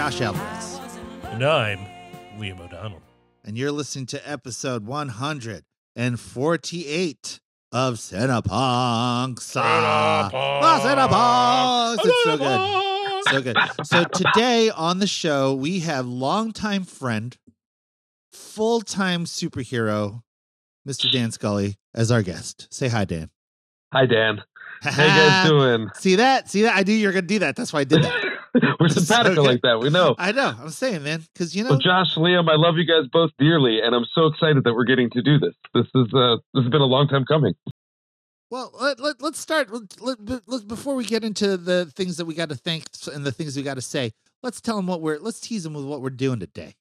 Josh Alvarez, And I'm Liam O'Donnell. and you're listening to episode 148 of Cinepunks. Ah, ah, Cinepunks. It's so good. So good. So today on the show, we have longtime friend, full-time superhero, Mr. Dan Scully, as our guest. Say hi, Dan. Hi, Dan. How you guys doing? See that? See that? I knew you were gonna do that. That's why I did that. We're simpatico good. like that. We know. I know. I'm saying, man, because you know, Well, Josh, Liam, I love you guys both dearly, and I'm so excited that we're getting to do this. This is uh, this has been a long time coming. Well, let, let, let's start. Let, let, let- before we get into the things that we got to thank and the things we got to say, let's tell them what we're, let's tease them with what we're doing today.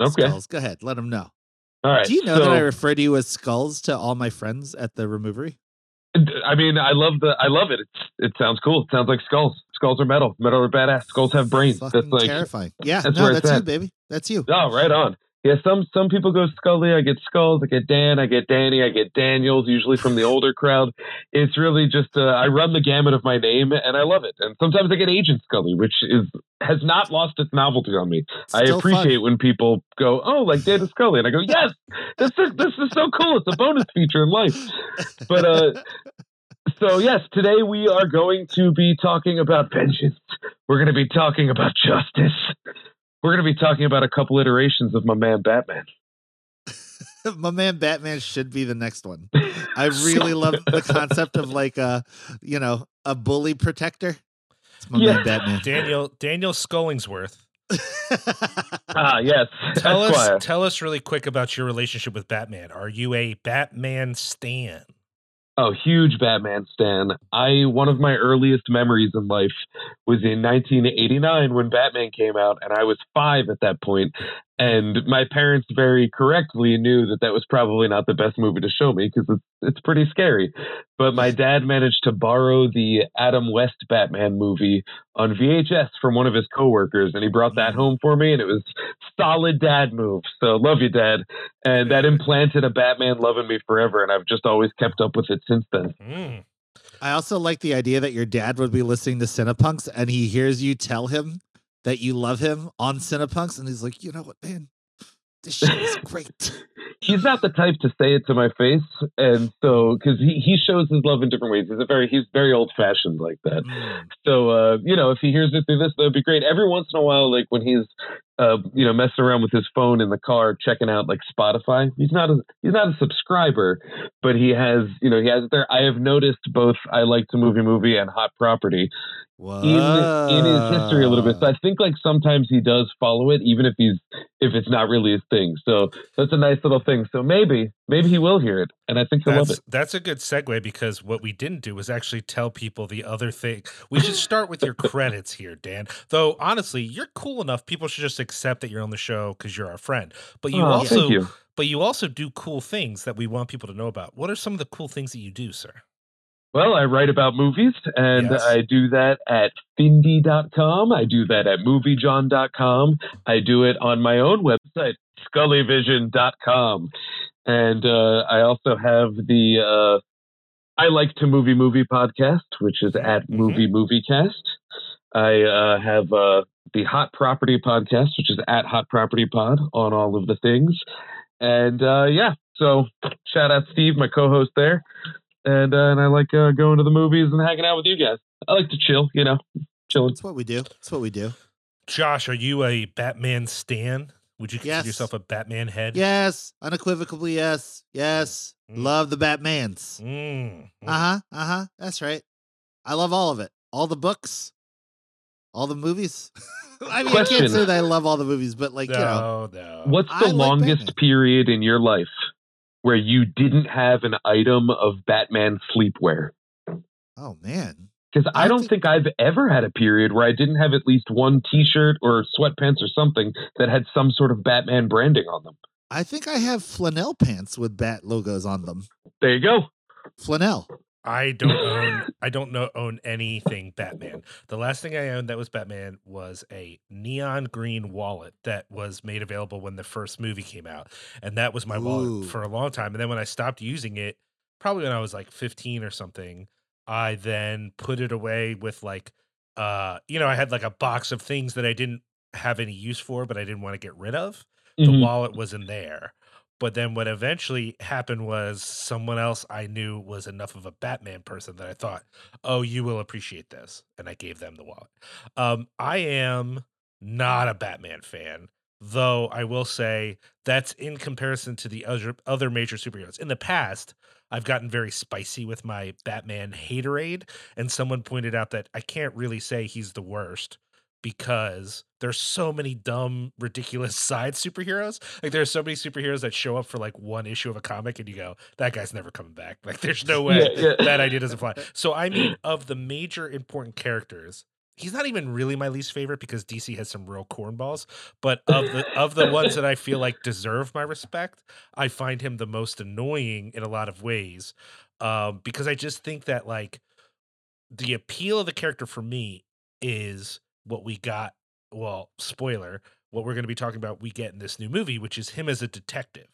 Okay. Skulls, go ahead. Let them know. All right. Do you know so, that I refer to you as Skulls to all my friends at the removery? I mean, I love the. I love it. It's, it sounds cool. It sounds like skulls. Skulls are metal. Metal are badass. Skulls have brains. Fucking That's like. terrifying. Yeah, that's no, that's you, at. baby. That's you. Oh, right on. Yeah, some some people go Scully. I get Skulls. I get Dan. I get Danny. I get Daniels. Usually from the older crowd. It's really just uh, I run the gamut of my name, and I love it. And sometimes I get Agent Scully, which is has not lost its novelty on me. I Still fun. appreciate when people go, "Oh, like Dana Scully," and I go, "Yes, this is this is so cool. It's a bonus feature in life." But uh, so yes, today we are going to be talking about vengeance. We're going to be talking about justice. We're going to be talking about a couple iterations of my man Batman. my man Batman should be the next one. I really love the concept of like a, you know, a bully protector. It's my Yeah. man Batman. Daniel Daniel Scullingsworth. Ah, yes, Tell Esquire. us tell us really quick about your relationship with Batman. Are you a Batman stan? Oh, huge Batman stan. I one of my earliest memories in life was in 1989 when Batman came out, and I was five at that point. And my parents very correctly knew that that was probably not the best movie to show me because it's it's pretty scary. But my dad managed to borrow the Adam West Batman movie on VHS from one of his coworkers, and he brought that home for me, and it was solid dad move. So love you, Dad. And that implanted a Batman love in me forever, and I've just always kept up with it since then. Mm. I also like the idea that your dad would be listening to Cinepunks and he hears you tell him that you love him on Cinepunks and he's like, you know what, man, this shit is great. He's not the type to say it to my face, and so because he, he shows his love in different ways. He's a very he's very old fashioned like that. Mm. So uh, you know, if he hears it through this, that'd be great. Every once in a while, like when he's uh, you know messing around with his phone in the car, checking out like Spotify. He's not a he's not a subscriber, but he has you know he has it there. I have noticed both I like to movie movie and Hot Property in in his history a little bit. So I think like sometimes he does follow it, even if he's if it's not really his thing. So that's a nice little thing. So maybe maybe he will hear it, and I think he'll love That's it. that's a good segue because what we didn't do was actually tell people the other thing. We should start with your credits here, Dan. Though honestly, you're cool enough. People should just accept that you're on the show because you're our friend. But you Oh, also you. but you also do cool things that we want people to know about. What are some of the cool things that you do, sir? Well, I write about movies, and Yes. I do that at Findy.com. I do that at MovieJohn.com. I do it on my own website, ScullyVision.com. And uh, I also have the uh, I Like to Movie Movie podcast, which is at Mhm. Movie Moviecast. I uh, have uh, the Hot Property podcast, which is at Hot Property Pod on all of the things. And uh, yeah, so shout out Steve, my co-host there, and uh, and I like uh, going to the movies and hanging out with you guys. I like to chill, you know, chilling. That's what we do. That's what we do. Josh, are you a Batman stan? Would you consider Yes. yourself a Batman head? Yes, unequivocally, yes, yes. Mm. Love the Batmans. Mm. Uh huh. Uh huh. That's right. I love all of it. All the books, all the movies. I mean, I can't say that I love all the movies, but like you know, no, no. What's I the like longest Batman. period in your life where you didn't have an item of Batman sleepwear? oh man, Because I, I don't think- think I've ever had a period where I didn't have at least one T-shirt or sweatpants or something that had some sort of Batman branding on them. I think I have flannel pants with bat logos on them. There you go. Flannel. I don't own I don't know own anything Batman. The last thing I owned that was Batman was a neon green wallet that was made available when the first movie came out. And that was my Ooh. wallet for a long time. And then when I stopped using it, probably when I was like 15 or something, I then put it away with like uh you know, I had like a box of things that I didn't have any use for, but I didn't want to get rid of. The Mhm. wallet was in there. But then what eventually happened was someone else I knew was enough of a Batman person that I thought, "Oh, you will appreciate this," and I gave them the wallet. Um, I am not a Batman fan, though. I will say that's in comparison to the other other major superheroes. In the past, I've gotten very spicy with my Batman haterade, and someone pointed out that I can't really say he's the worst because there's so many dumb, ridiculous side superheroes. Like there's so many superheroes that show up for like one issue of a comic, and you go, "That guy's never coming back." Like there's no way Yeah, yeah. that idea doesn't fly. So I mean, of the major important characters, he's not even really my least favorite because DC has some real cornballs. But of the of the ones that I feel like deserve my respect, I find him the most annoying in a lot of ways. Um, because I just think that like the appeal of the character for me is what we got. Well, spoiler, what we're going to be talking about, we get in this new movie, which is him as a detective.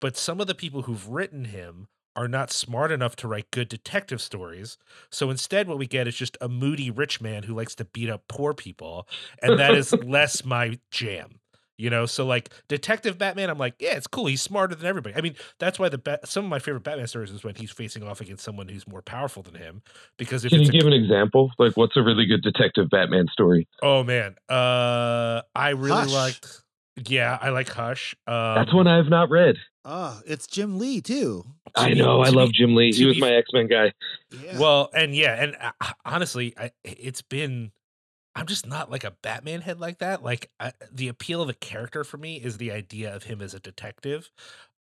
But some of the people who've written him are not smart enough to write good detective stories. So instead, what we get is just a moody rich man who likes to beat up poor people. And that is less my jam. You know, so like Detective Batman, I'm like, yeah, it's cool. He's smarter than everybody. I mean, that's why the Bat- some of my favorite Batman stories is when he's facing off against someone who's more powerful than him. Because if Can it's you a give an example? Like, what's a really good detective Batman story? Oh man, uh, I really Hush. liked. Yeah, I like Hush. Um, That's one I have not read. Oh, it's Jim Lee too. To I be- know. I love Jim Lee. He was my X Men guy. Yeah. Well, and yeah, and uh, honestly, I, it's been. I'm just not like a Batman head like that. Like I, the appeal of the character for me is the idea of him as a detective,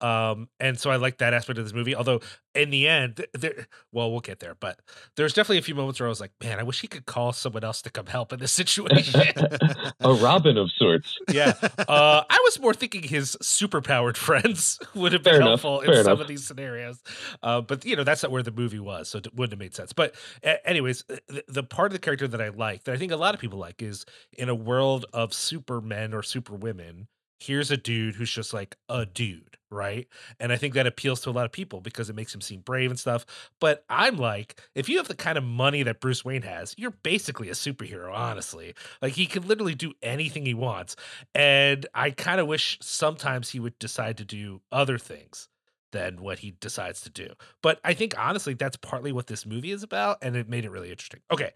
um, and so I like that aspect of this movie. Although in the end, there, well, we'll get there, but there's definitely a few moments where I was like, man, I wish he could call someone else to come help in this situation. a Robin of sorts. yeah. Uh, I was more thinking his superpowered friends would have been Fair enough, helpful in fair some enough. of these scenarios. Uh, but you know, that's not where the movie was, so it wouldn't have made sense. But a- anyways, uh, the, the part of the character that I like, that I think a lot of people like, is in a world of supermen or superwomen. Here's a dude who's just like a dude, right? And I think that appeals to a lot of people because it makes him seem brave and stuff. But I'm like, if you have the kind of money that Bruce Wayne has, you're basically a superhero, honestly. Like he can literally do anything he wants. And I kind of wish sometimes he would decide to do other things than what he decides to do. But I think honestly, that's partly what this movie is about, and it made it really interesting. Okay.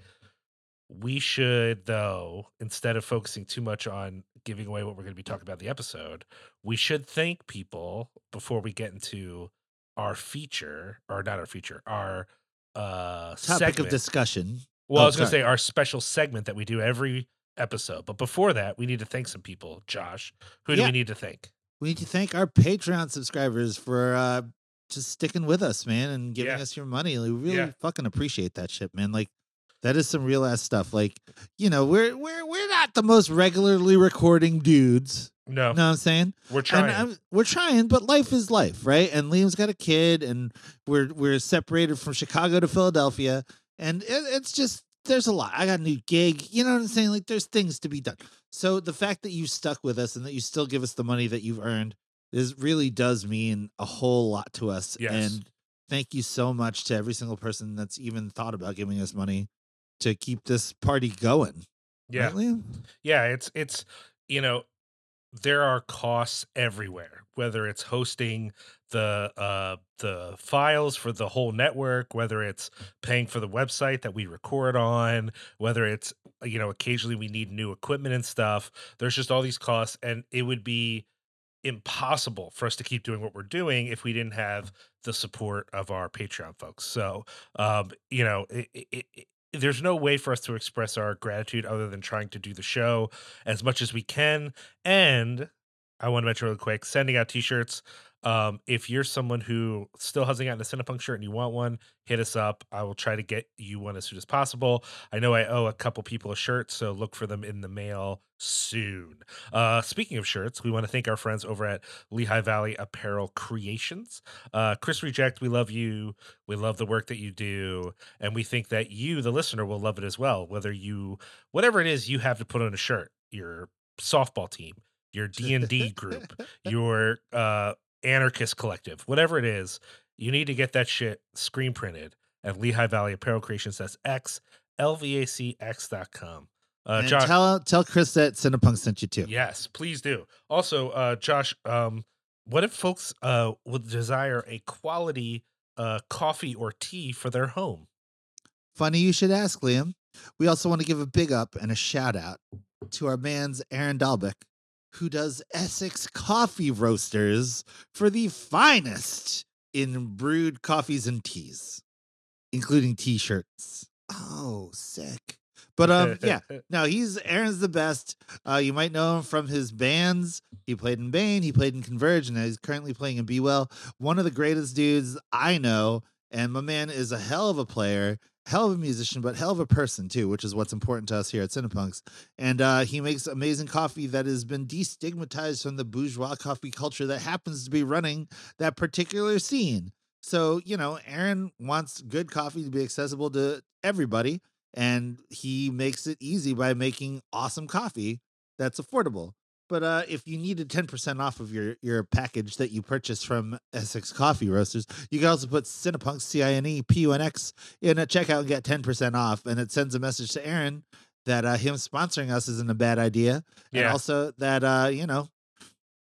We should, though, instead of focusing too much on giving away what we're going to be talking about the episode, we should thank people before we get into our feature, or not our feature, our uh Topic segment. of discussion. Well, Oh, I was going to say our special segment that we do every episode. But before that, we need to thank some people. Josh, who do we need to thank? We need to thank our Patreon subscribers for uh just sticking with us, man, and giving Yeah. us your money. We really Yeah. fucking appreciate that shit, man. Like that is some real ass stuff. Like, you know, we're we're we're not the most regularly recording dudes. No, You know what I'm saying? we're trying. We're trying, but life is life, right? And Liam's got a kid, and we're we're separated from Chicago to Philadelphia, and it, it's just there's a lot. I got a new gig, you know what I'm saying? Like there's things to be done. So the fact that you stuck with us and that you still give us the money that you've earned is really does mean a whole lot to us. Yes. And thank you so much to every single person that's even thought about giving us money to keep this party going. yeah, Right, yeah. It's it's you know there are costs everywhere whether it's hosting the uh the files for the whole network whether it's paying for the website that we record on whether it's you know occasionally we need new equipment and stuff there's just all these costs and it would be impossible for us to keep doing what we're doing if we didn't have the support of our patreon folks so um you know it, it, it, there's no way for us to express our gratitude other than trying to do the show as much as we can. And i want to mention really quick sending out t-shirts Um, if you're someone who still hasn't gotten a Cinepunk shirt and you want one, hit us up. I will try to get you one as soon as possible. I know I owe a couple people a shirt, so look for them in the mail soon. Uh, speaking of shirts, we want to thank our friends over at Lehigh Valley Apparel Creations. Uh, Chris Reject, we love you. We love the work that you do, and we think that you, the listener, will love it as well. Whether you, whatever it is you have to put on a shirt, your softball team, your D and D group, your uh, anarchist collective, whatever it is, you need to get that shit screen printed at Lehigh Valley Apparel Creations. That's X lvacx.com. Uh, And Josh, tell tell Chris that Cinepunk sent you too. yes, please do. Also, uh, Josh, um, what if folks uh, would desire a quality uh, coffee or tea for their home? Funny you should ask, Liam. We also want to give a big up and a shout out to our man's Aaron Dalbec, who does Essex coffee roasters for the finest in brewed coffees and teas, including t-shirts. Oh, sick. But um, yeah, no, he's Aaron's the best. Uh, you might know him from his bands. He played in Bane, he played in Converge, and he's currently playing in Be Well. One of the greatest dudes I know, and my man is a hell of a player, hell of a musician, but hell of a person too, which is what's important to us here at Cinepunks. And uh, he makes amazing coffee that has been destigmatized from the bourgeois coffee culture that happens to be running that particular scene. So you know, Aaron wants good coffee to be accessible to everybody and he makes it easy by making awesome coffee that's affordable. But uh, if you needed 10% off of your, your package that you purchased from Essex Coffee Roasters, you can also put Cinepunk, C I N E P U N X, in a checkout and get 10% off. And it sends a message to Aaron that uh, him sponsoring us isn't a bad idea. And also that, uh, you know,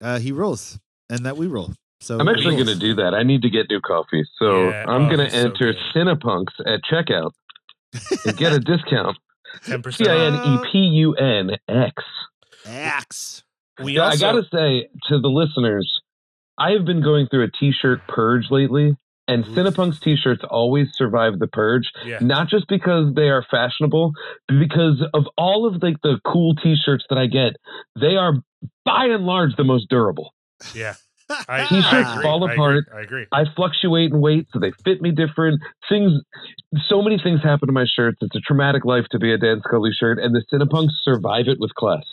uh, he rules and that we rule. So I'm actually going to do that. I need to get new coffee. So Yeah, I'm oh, going to enter good. Cinepunks at checkout and get a discount. Ten percent. I N E P U N X. Axe. We also I gotta say to the listeners, I have been going through a t-shirt purge lately, and Oof. Cinepunks t-shirts always survive the purge. yeah. Not just because they are fashionable, but because of all of like the cool t-shirts that I get, they are by and large the most durable. Yeah. I, I T-shirts agree, fall I agree, apart. I agree. I fluctuate in weight, so they fit me different. Things, so many things happen to my shirts. It's a traumatic life to be a Dan Scully shirt, and the Cinepunks survive it with class.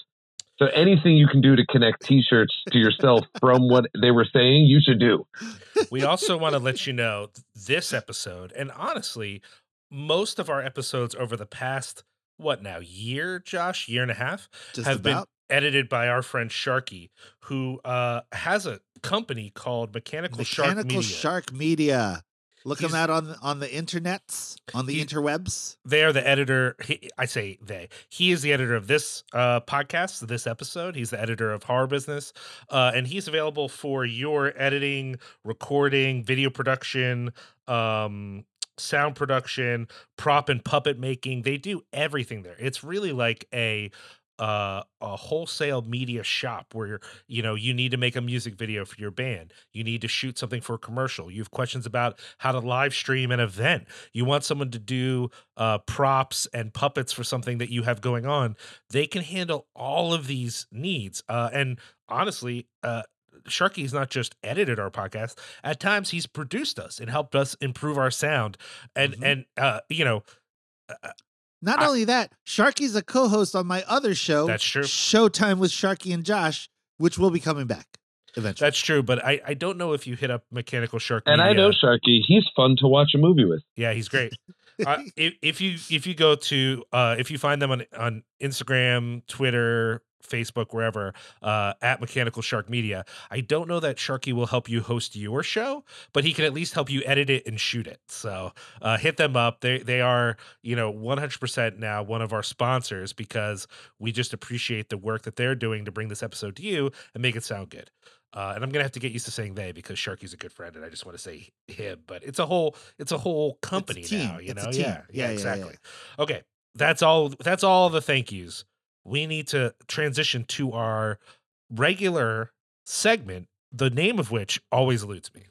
So anything you can do to connect T-shirts to yourself from what they were saying, you should do. we also want to let you know this episode, and honestly, most of our episodes over the past what now year, Josh, year and a half, Just have about. been edited by our friend Sharky, who uh, has a company called Mechanical, Shark Mechanical Media. Shark Media. Look him He's- out on on the internets, on the interwebs. they are the editor. He, I say they. He is the editor of this uh, podcast, this episode. He's the editor of Horror Business, uh, and he's available for your editing, recording, video production, um, sound production, prop and puppet making. They do everything there. It's really like a uh, a wholesale media shop where you know you need to make a music video for your band you need to shoot something for a commercial you have questions about how to live stream an event you want someone to do uh, props and puppets for something that you have going on they can handle all of these needs uh, and honestly uh, Sharky's not just edited our podcast. At times, he's produced us and helped us improve our sound. And Mhm. and uh, you know, Not I- only that, Sharky's a co-host on my other show. That's true. Showtime with Sharky and Josh, which will be coming back eventually. that's true. But I I don't know if you hit up Mechanical Shark. And I know Sharky; he's fun to watch a movie with. Yeah, he's great. uh, if, if you if you go to uh, if you find them on on Instagram, Twitter, Facebook, wherever uh, at Mechanical Shark Media, I don't know that Sharky will help you host your show, but he can at least help you edit it and shoot it. So uh, hit them up. They they are you know 100 percent now one of our sponsors because we just appreciate the work that they're doing to bring this episode to you and make it sound good. Uh, and I'm gonna have to get used to saying they because Sharky's a good friend, and I just want to say him. But it's a whole, it's a whole company team. now. You It's a know, yeah, Yeah, yeah, yeah, yeah. exactly. Okay, that's all. That's all the thank yous. We need to transition to our regular segment, the name of which always eludes me.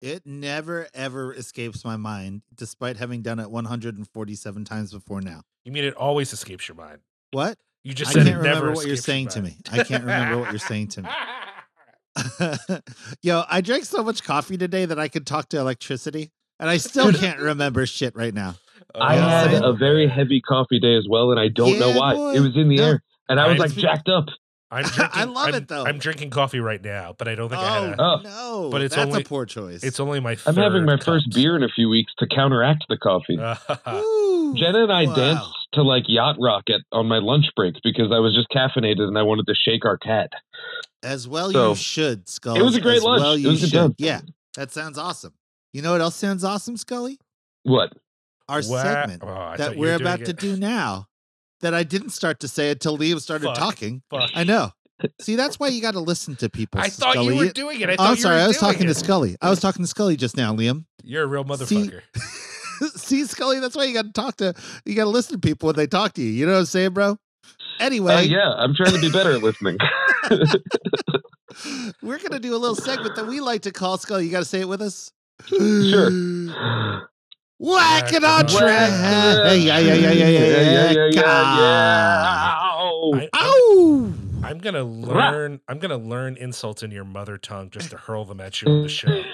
it never ever escapes my mind, despite having done it 147 times before now. You mean it always escapes your mind? What? You just I said can't it never remember what you're escapes your saying to me. I can't remember what you're saying to me. Yo, I drank so much coffee today that I could talk to electricity, and I still can't remember shit right now. Oh, I Yeah, had a very heavy coffee day as well, and I don't know why. boy. It was in the No. air, and I was I'm- like jacked up. I'm I love I'm- it, though. I'm drinking coffee right now, but I don't think I had Oh, a. Oh. no, But it's that's only- a poor choice. It's only my. I'm having my third first beer in a few weeks to counteract the coffee. Ooh, Jenna and I wow. danced to like yacht rock at on my lunch break because I was just caffeinated and I wanted to shake our cat. As well, So, you should, Scully. it was a great As lunch. Well, It you was a should. Yeah, that sounds awesome. You know what else sounds awesome, Scully? What? Our Wha- segment Oh, that we're were doing about to do now. That I didn't start to say until Liam started Fuck. talking. Fuck. I know. See, that's why you got to listen to people. I thought Scully. you were doing it. I Oh, thought I'm you sorry. were I was talking it. to Scully. I was talking to Scully just now, Liam. You're a real See- motherfucker. See, Scully, that's why you got to talk to. You got to listen to people when they talk to you. You know what I'm saying, bro? Anyway, Uh, yeah, I'm trying to be better at listening. we're gonna do a little segment that we like to call Scully. You got to say it with us. Sure. Whack it on track. Yeah, yeah, yeah, yeah, yeah, yeah, yeah, yeah. Ow. I'm, gonna learn. I'm gonna learn insults in your mother tongue just to hurl them at you on the show.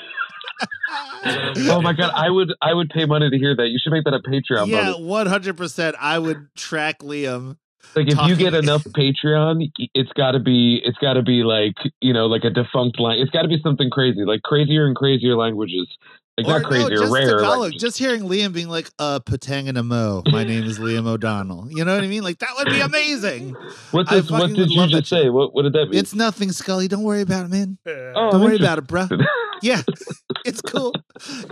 Oh my god, I would I would pay money to hear that. You should make that a Patreon. Yeah, one hundred percent. I would track Liam. Like if you get enough Patreon, it's got to be it's got to be like you know like a defunct line. It's got to be something crazy, like crazier and crazier languages. Like Or not crazier, no, just rarer. Tagalog. languages. Just hearing Liam being like, uh, Patanganamo. My name is Liam O'Donnell. You know what I mean? Like that would be amazing. What's I this? What did you just that say? What what did that mean? It's nothing, Scully. Don't worry about it, man. oh, Don't worry about it, bro. Yeah, it's cool.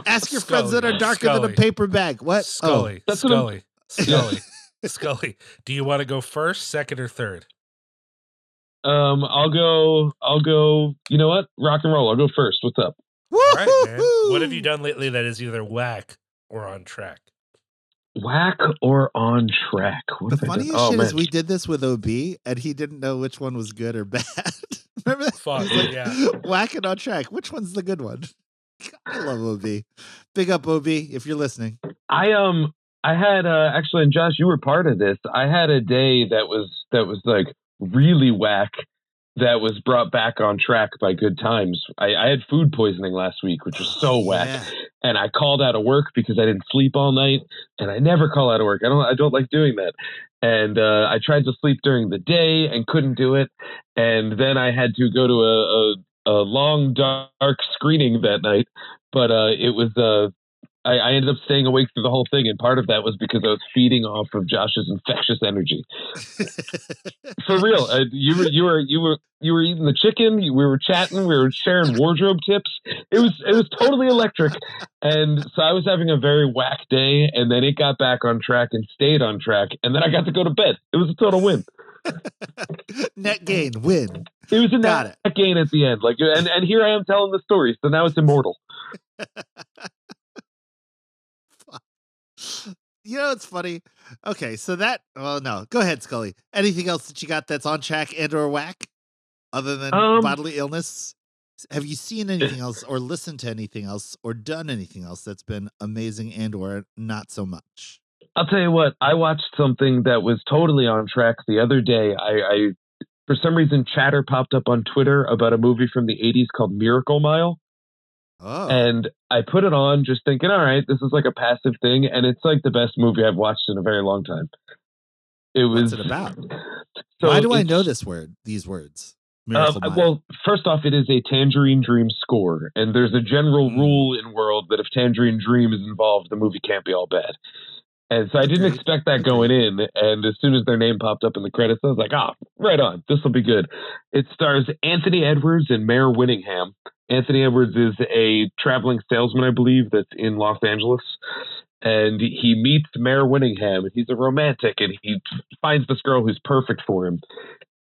Ask your friends that are Scully. darker than a paper bag. What? Oh, Scully, that's what Scully, Scully, Scully. Do you want to go first, second, or third? Um, I'll go. I'll go. You know what? Rock and roll. I'll go first. What's up? All All right, man. What have you done lately that is either whack or on track? Whack or on track? What The have I done? funniest Oh, shit man. is we did this with OB, and he didn't know which one was good or bad. Remember that? Fuck, He like, yeah. Whack it on track. Which one's the good one? I love OB. Big up OB if you're listening. I um I had uh actually and Josh you were part of this. I had a day that was that was like really whack that was brought back on track by good times. I, I had food poisoning last week, which was so whack. Yeah. And I called out of work because I didn't sleep all night. And I never call out of work. I don't I don't like doing that. And uh, I tried to sleep during the day and couldn't do it. And then I had to go to a, a, a long dark screening that night. But uh, it was uh, I, I ended up staying awake through the whole thing, and part of that was because I was feeding off of Josh's infectious energy. For real, uh, you were you were you were you were eating the chicken. You, we were chatting. We were sharing wardrobe tips. It was it was totally electric, and so I was having a very whack day. And then it got back on track and stayed on track, and then I got to go to bed. It was a total win. Net gain, win. It was a Got net gain at the end. Like, and and here I am telling the story. So now it's immortal. You know it's funny. Okay, so that. Well, no. Go ahead, Scully. Anything else that you got that's on track and or whack, other than Um, bodily illness? Have you seen anything else, or listened to anything else, or done anything else that's been amazing and or not so much? I'll tell you what, I watched something that was totally on track the other day. I, I for some reason chatter popped up on Twitter about a movie from the 80s called Miracle Mile Oh, and I put it on just thinking, all right, this is like a passive thing and it's like the best movie I've watched in a very long time. It was what's it about? So Why do I know this word? These words. Um, well, first off, it is a Tangerine Dream score, and there's a general Mm. rule in world that if Tangerine Dream is involved, the movie can't be all bad. And so I didn't expect that going in, and as soon as their name popped up in the credits, I was like, "Ah, right on, this will be good." It stars Anthony Edwards and Mare Winningham. Anthony Edwards is a traveling salesman, I believe, that's in Los Angeles, and he meets Mare Winningham. and He's a romantic, and he finds this girl who's perfect for him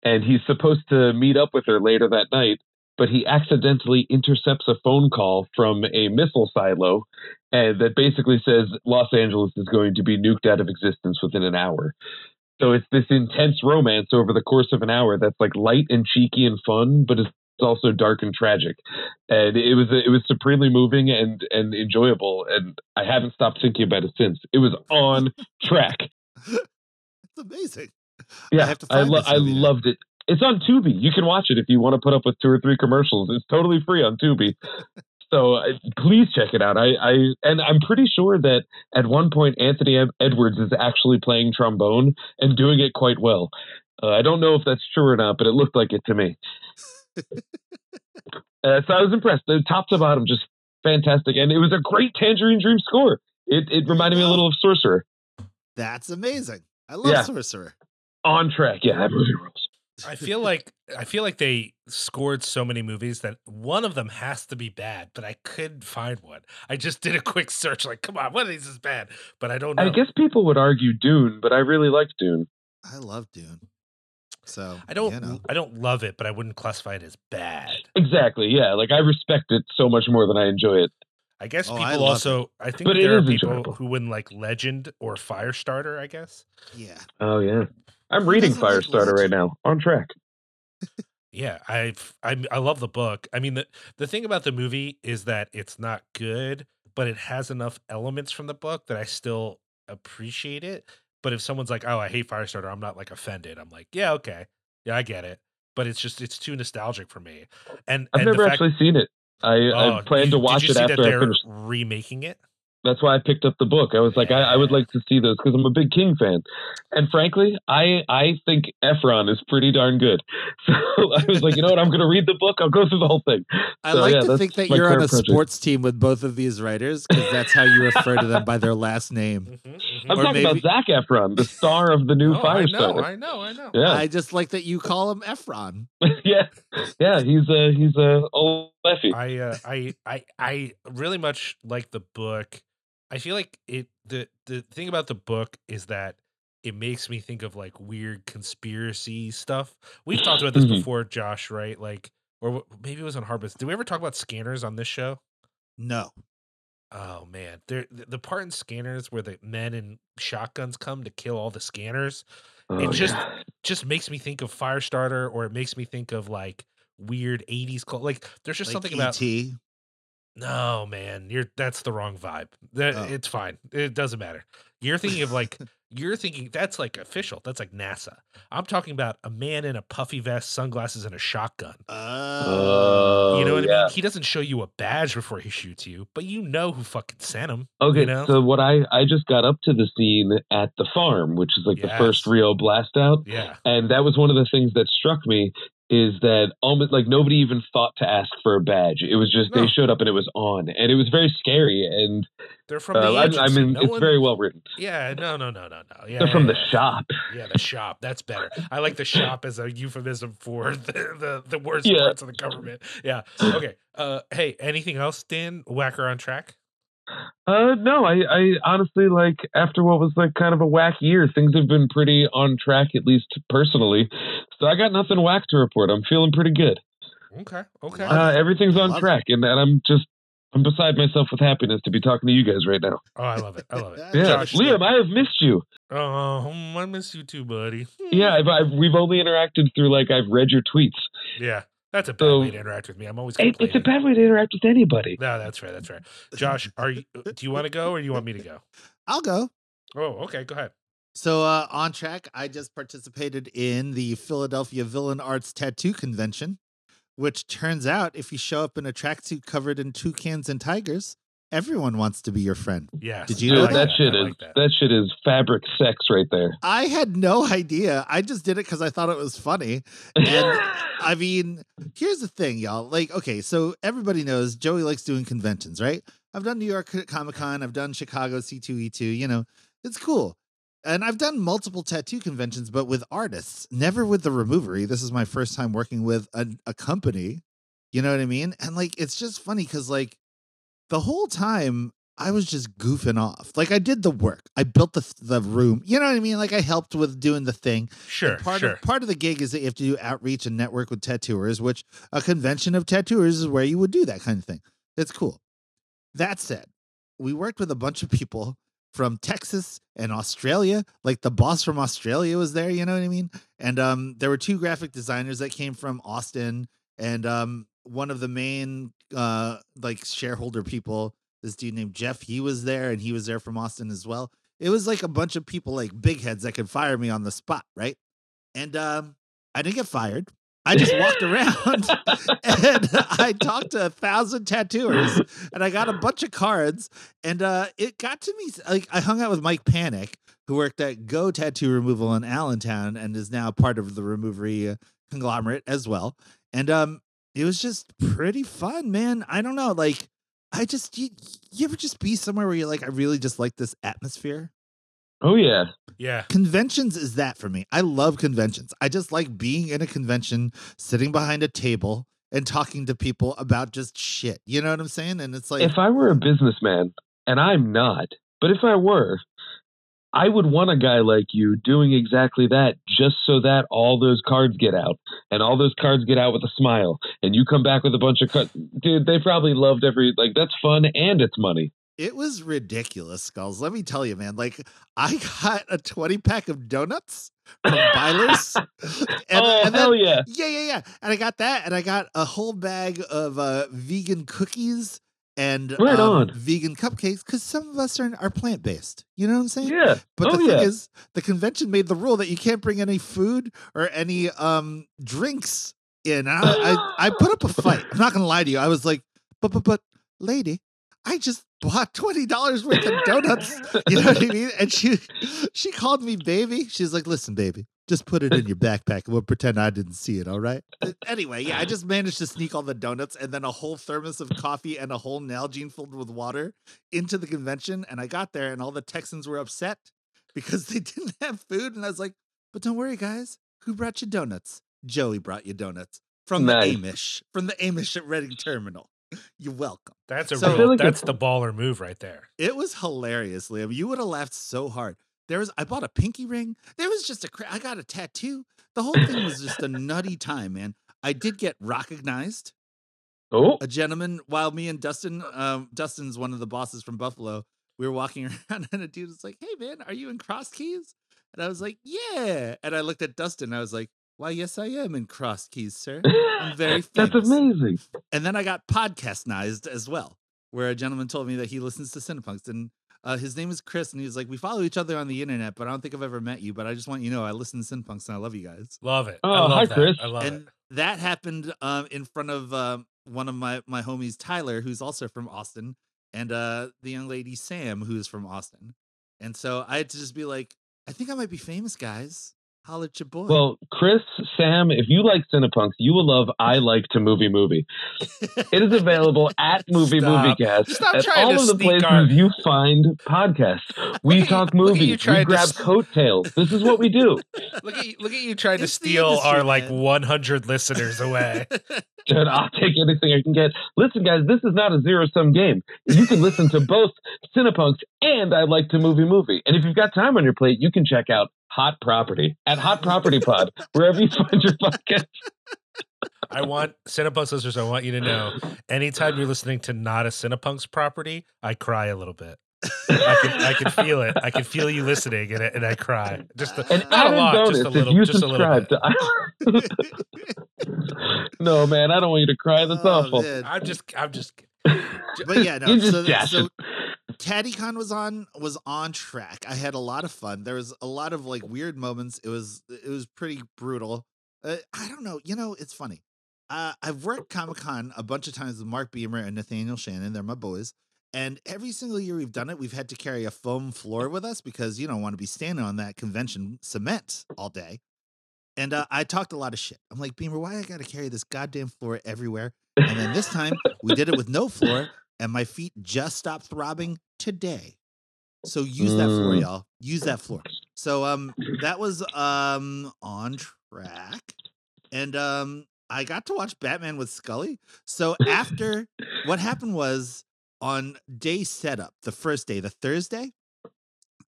and he's supposed to meet up with her later that night but he accidentally intercepts a phone call from a missile silo and that basically says los angeles is going to be nuked out of existence within an hour. So it's this intense romance over the course of an hour that's like light and cheeky and fun but it's also dark and tragic. And it was it was supremely moving and and enjoyable and i haven't stopped thinking about it since. It was on track. It's amazing. yeah, have to I, lo- I loved it. It's on Tubi. You can watch it if you want to put up with two or three commercials. It's totally free on Tubi. So uh, please check it out. I, I and I'm pretty sure that at one point Anthony Edwards is actually playing trombone and doing it quite well. Uh, I don't know if that's true or not, but it looked like it to me. uh, so I was impressed. The top to bottom, just fantastic, and it was a great Tangerine Dream score. It it reminded me a little of Sorcerer. That's amazing. I love Yeah. Sorcerer. On track, yeah, that movie rules. I feel like I feel like they scored so many movies that one of them has to be bad, but I couldn't find one. I just did a quick search, like, come on, one of these is bad, but I don't know. I guess people would argue Dune, but I really like Dune. I love Dune. So I don't You know. I don't love it, but I wouldn't classify it as bad. Exactly, yeah. Like I respect it so much more than I enjoy it. I guess Oh, people I love also I think But there are people enjoyable. who wouldn't like Legend or Firestarter, I guess. Yeah. Oh yeah. I'm reading Firestarter right now. On track. Yeah, I I I love the book. I mean the the thing about the movie is that it's not good, but it has enough elements from the book that I still appreciate it. But if someone's like, "Oh, I hate Firestarter," I'm not like offended. I'm like, "Yeah, okay. Yeah, I get it." But it's just it's too nostalgic for me. And I've and the never fact- actually seen it. I, Oh, I plan to watch did you it see after that I they're finish. remaking it. That's why I picked up the book. I was like, I, I would like to see those because I'm a big King fan. And frankly, I I think Efron is pretty darn good. So I was like, you know what? I'm going to read the book. I'll go through the whole thing. I So, like yeah, to think that you're on a project. sports team with both of these writers because that's how you refer to them by their last name. Mhm, mhm. I'm Or talking maybe- about Zac Efron, the star of the new Oh, I know, I know, I know. Yeah, I just like that you call him Efron. yeah, yeah. He's a he's a old leffy. I uh, I I I really much like the book. I feel like it the the thing about the book is that it makes me think of like weird conspiracy stuff. We've talked about this Mhm. before, Josh, right? Like or maybe it was on Harbus. Did we ever talk about scanners on this show? No. Oh man, there the, the part in scanners where the men in shotguns come to kill all the scanners Oh, it just yeah. just makes me think of Firestarter, or it makes me think of like weird '80s cult. Like there's just Like E something about E.T. No, man, you're that's the wrong vibe. That Oh. it's fine. It doesn't matter. You're thinking of like you're thinking that's like official. That's like NASA. I'm talking about a man in a puffy vest, sunglasses, and a shotgun. Oh. you know Oh, what I mean? He doesn't show you a badge before he shoots you, but you know who fucking sent him. Okay, you know? so what I I just got up to the scene at the farm, which is like the first real blast out, Yeah. and that was one of the things that struck me is that almost like nobody even thought to ask for a badge. It was just No. they showed up and it was on, and it was very scary. And They're from uh, the I, agency. I mean, No it's one- very well written. Yeah, no, no, no, no, no. Yeah, They're yeah, from the shop. Yeah, the shop. That's better. I like the shop as a euphemism for the the, the worst Yeah. parts of the government. Yeah. Okay. Uh, hey, anything else, Dan? Whacker on track. Uh, no, I, I honestly like after what was like kind of a whack year, things have been pretty on track, at least personally. So I got nothing whack to report. I'm feeling pretty good. Okay. Okay. Uh, everything's on Love it. track, and, and I'm just I'm beside myself with happiness to be talking to you guys right now. oh, I love it. I love it. Yeah, Yeah, Josh. Liam, I have missed you. Oh, I miss you too, buddy. Yeah, I've, I've, we've only interacted through like I've read your tweets. Yeah. That's a bad So- way to interact with me. I'm always It, it's a bad way to interact with anybody. No, that's right. That's right. Josh, are you? uh, Do you want to go or do you want me to go? I'll go. Oh, okay. Go ahead. So uh, on track, I just participated in the Philadelphia Villain Arts Tattoo Convention, which turns out if you show up in a tracksuit covered in toucans and tigers, everyone wants to be your friend. Yeah. Did you I know Dude, like that shit I is like that. that shit is fabric sex right there. I had no idea. I just did it because I thought it was funny. And I mean, here's the thing, y'all. Like, okay, so everybody knows Joey likes doing conventions, right? I've done New York Comic Con, I've done Chicago C2E2, you know, it's cool. And I've done multiple tattoo conventions, but with artists, never with the removery. This is my first time working with a, a company. You know what I mean? And like, it's just funny because, like, the whole time I was just goofing off. Like, I did the work, I built the, the room. You know what I mean? Like, I helped with doing the thing. Sure. And part sure. of part of the gig is that you have to do outreach and network with tattooers, which a convention of tattooers is where you would do that kind of thing. It's cool. That said, we worked with a bunch of people from Texas and Australia. Like the boss from Australia was there, you know what I mean? And um there were two graphic designers that came from Austin and um one of the main uh like shareholder people, this dude named Jeff, he was there and he was there from Austin as well. It was like a bunch of people like big heads that could fire me on the spot, right? And um, I didn't get fired. I just walked around and I talked to a thousand tattooers and I got a bunch of cards. And uh, it got to me like I hung out with Mike Panic, who worked at Go Tattoo Removal in Allentown and is now part of the removery conglomerate as well. And um, it was just pretty fun, man. I don't know, like I just you, you ever just be somewhere where you're like, I really just like this atmosphere. Oh yeah. Yeah. Conventions is that for me. I love conventions. I just like being in a convention, sitting behind a table and talking to people about just shit. You know what I'm saying? And it's like if I were a businessman, and I'm not, but if I were, I would want a guy like you doing exactly that just so that all those cards get out and all those cards get out with a smile and you come back with a bunch of cards. Dude, they probably loved every, like, that's fun and it's money. it was ridiculous, Skulls. Let me tell you, man. Like I got a 20 pack of donuts from Beiler's. And, oh, and then- hell yeah. Yeah, yeah, yeah. And I got that, and I got a whole bag of uh, vegan cookies and Right um, vegan cupcakes because some of us are are plant based. You know what I'm saying? Yeah. But oh, the thing yeah. is, the convention made the rule that you can't bring any food or any um drinks in. And I, I I put up a fight. I'm not gonna lie to you. I was like, but but but, lady, I just bought twenty dollars worth of donuts. You know what I mean? And she she called me baby. She's like, listen, baby, just put it in your backpack and we'll pretend I didn't see it. All right. Anyway, yeah, I just managed to sneak all the donuts and then a whole thermos of coffee and a whole Nalgene filled with water into the convention. And I got there and all the Texans were upset because they didn't have food. And I was like, but don't worry, guys. Who brought you donuts? Joey brought you donuts from Nice. the Amish, from the Amish at Reading Terminal. You're welcome. That's a So- I real, like that's the baller move right there. It was hilarious, Liam. You would have laughed so hard. There was I bought a pinky ring. There was just a cra- I got a tattoo. The whole thing was just a nutty time, man. I did get recognized. Oh, A gentleman, while me and Dustin, um, Dustin's one of the bosses from Buffalo, we were walking around and a dude was like, Hey man, are you in Cross Keys? And I was like, Yeah. And I looked at Dustin, I was like, Why, yes, I am in Cross Keys, sir. I'm very famous." That's amazing. And then I got podcastnized as well, where a gentleman told me that he listens to Cinepunks. And uh, his name is Chris. And he's like, We follow each other on the internet, but I don't think I've ever met you. But I just want you to know I listen to Cinepunks and I love you guys. Love it. I Oh, love hi, that. Chris. I love it. that happened um, in front of um, one of my, my homies, Tyler, who's also from Austin, and uh, the young lady, Sam, who is from Austin. And so I had to just be like, I think I might be famous, guys. Holler at your boy. Well, Chris, Sam, if you like Cinepunks, you will love I Like to Movie Movie. It is available at Movie Stop. Movie Cast Stop at all of the places our- you find podcasts. We Look you- talk look at you movies. We trying to grab s- coattails. This is what we do. look at you, look at you trying to It's the steal our industry, like 100 listeners away. Dude, I'll take anything I can get. Listen, guys, this is not a zero sum game. You can listen to both Cinepunks and I Like to Movie Movie. And if you've got time on your plate, you can check out Hot Property at Hot Property Pod, wherever you find your podcast. I want Cinepunks listeners. I want you to know, anytime you're listening to not a Cinepunks property, I cry a little bit. I can I can feel it. I can feel you listening, and, and I cry. Just a, An not a added lot, just a if little, you just a little subscribe bit. to. no, man, I don't want you to cry. That's Oh, awful. man. I'm just, I'm just. But yeah, no. So, so. TaddyCon was on was on track. I had a lot of fun. There was a lot of like weird moments. It was it was pretty brutal. Uh, I don't know. You know, it's funny. Uh, I've worked Comic Con a bunch of times with Mark Beamer and Nathaniel Shannon. They're my boys. And every single year we've done it, we've had to carry a foam floor with us because you don't want to be standing on that convention cement all day. And uh, I talked a lot of shit. I'm like, Beamer, why I got to carry this goddamn floor everywhere? And then this time we did it with no floor, and my feet just stopped throbbing today. So use that floor, Mm. y'all. Use that floor. So um that was um on track. And um I got to watch Batman with Scully. So after what happened was on day setup, the first day, the Thursday,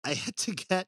I had to get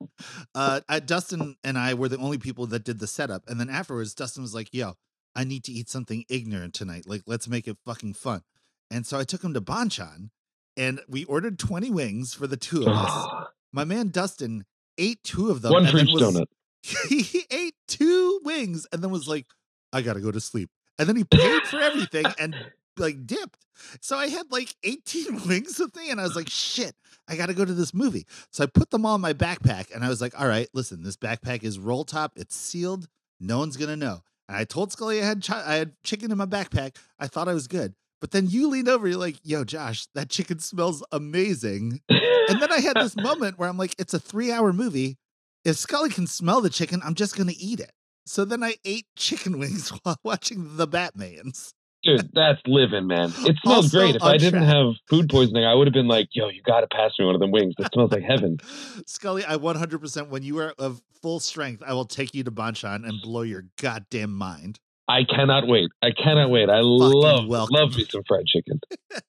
uh I, Dustin and I were the only people that did the setup. And then afterwards, Dustin was like, yo, I need to eat something ignorant tonight. Like, let's make it fucking fun. And so I took him to Bonchon and we ordered 20 wings for the two of us. My man Dustin ate two of them. One and for each was- donut. he ate two wings and then was like, I gotta go to sleep. And then he paid for everything and like dipped. So I had like 18 wings with me, and I was like, shit, I gotta go to this movie. So I put them all in my backpack and I was like, all right, listen, this backpack is roll top, it's sealed, no one's gonna know. And I told Scully I had chi- I had chicken in my backpack. I thought I was good. But then you leaned over, you're like, yo, Josh, that chicken smells amazing. And then I had this moment where I'm like, it's a three hour movie. If Scully can smell the chicken, I'm just gonna eat it. So then I ate chicken wings while watching the Batmans. Dude, that's living, man. It smells Also great. If on I didn't track. have food poisoning, I would have been like, yo, you got to pass me one of them wings. That smells like heaven. Scully, I 100% when you are of full strength, I will take you to Bonchon and blow your goddamn mind. I cannot wait. I cannot wait. I love welcome. love me some fried chicken.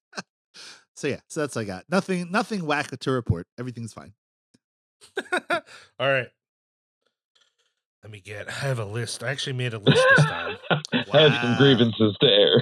So yeah, so that's what I got. Nothing, nothing whack to report. Everything's fine. All right. Let me get. I have a list. I actually made a list this time. I have some grievances to air.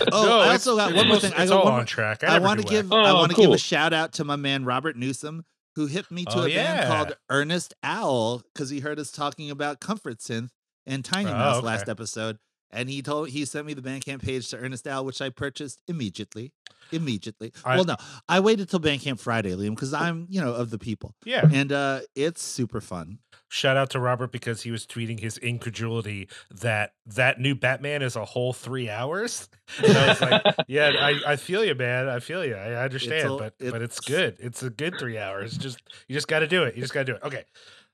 Oh, No, I also got one more most- thing. I It's got all one on track. I, I want to give whack. I Oh, want to give a shout out to my man Robert Newsom who hit me to Oh, a band called. Ernest Owl because he heard us talking about Comfort Synth and Tiny Oh, Mouse okay. last episode, and he told he sent me the Bandcamp page to Ernest Owl, which I purchased immediately. Immediately. I- well, no, I waited till Bandcamp Friday, Liam, because I'm you know of the people, Yeah. and uh it's super fun. Shout out to Robert because he was tweeting his incredulity that that new Batman is a whole three hours. And I was like, yeah, I, I feel you, man. I feel you. I understand, a- but but it's it's- good. It's a good three hours. Just you just got to do it. You just got to do it. Okay.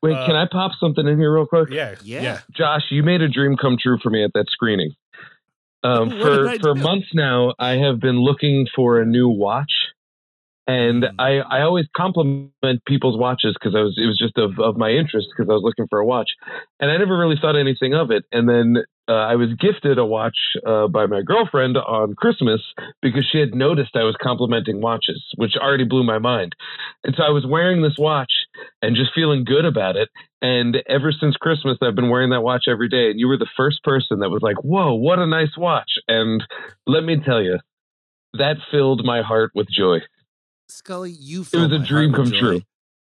Wait, Uh, can I pop something in here real quick? Yeah. Yeah. Yeah. Josh, you made a dream come true for me at that screening. Um, for for do? months now, I have been looking for a new watch, and Mm. I I always compliment people's watches because I was it was just of, of my interest because I was looking for a watch, and I never really thought anything of it. And then uh, I was gifted a watch uh, by my girlfriend on Christmas because she had noticed I was complimenting watches, which already blew my mind. And so I was wearing this watch and just feeling good about it. And ever since Christmas, I've been wearing that watch every day. And you were the first person that was like, whoa, what a nice watch. And let me tell you, that filled my heart with joy. Scully, you it was a my dream come joy. true.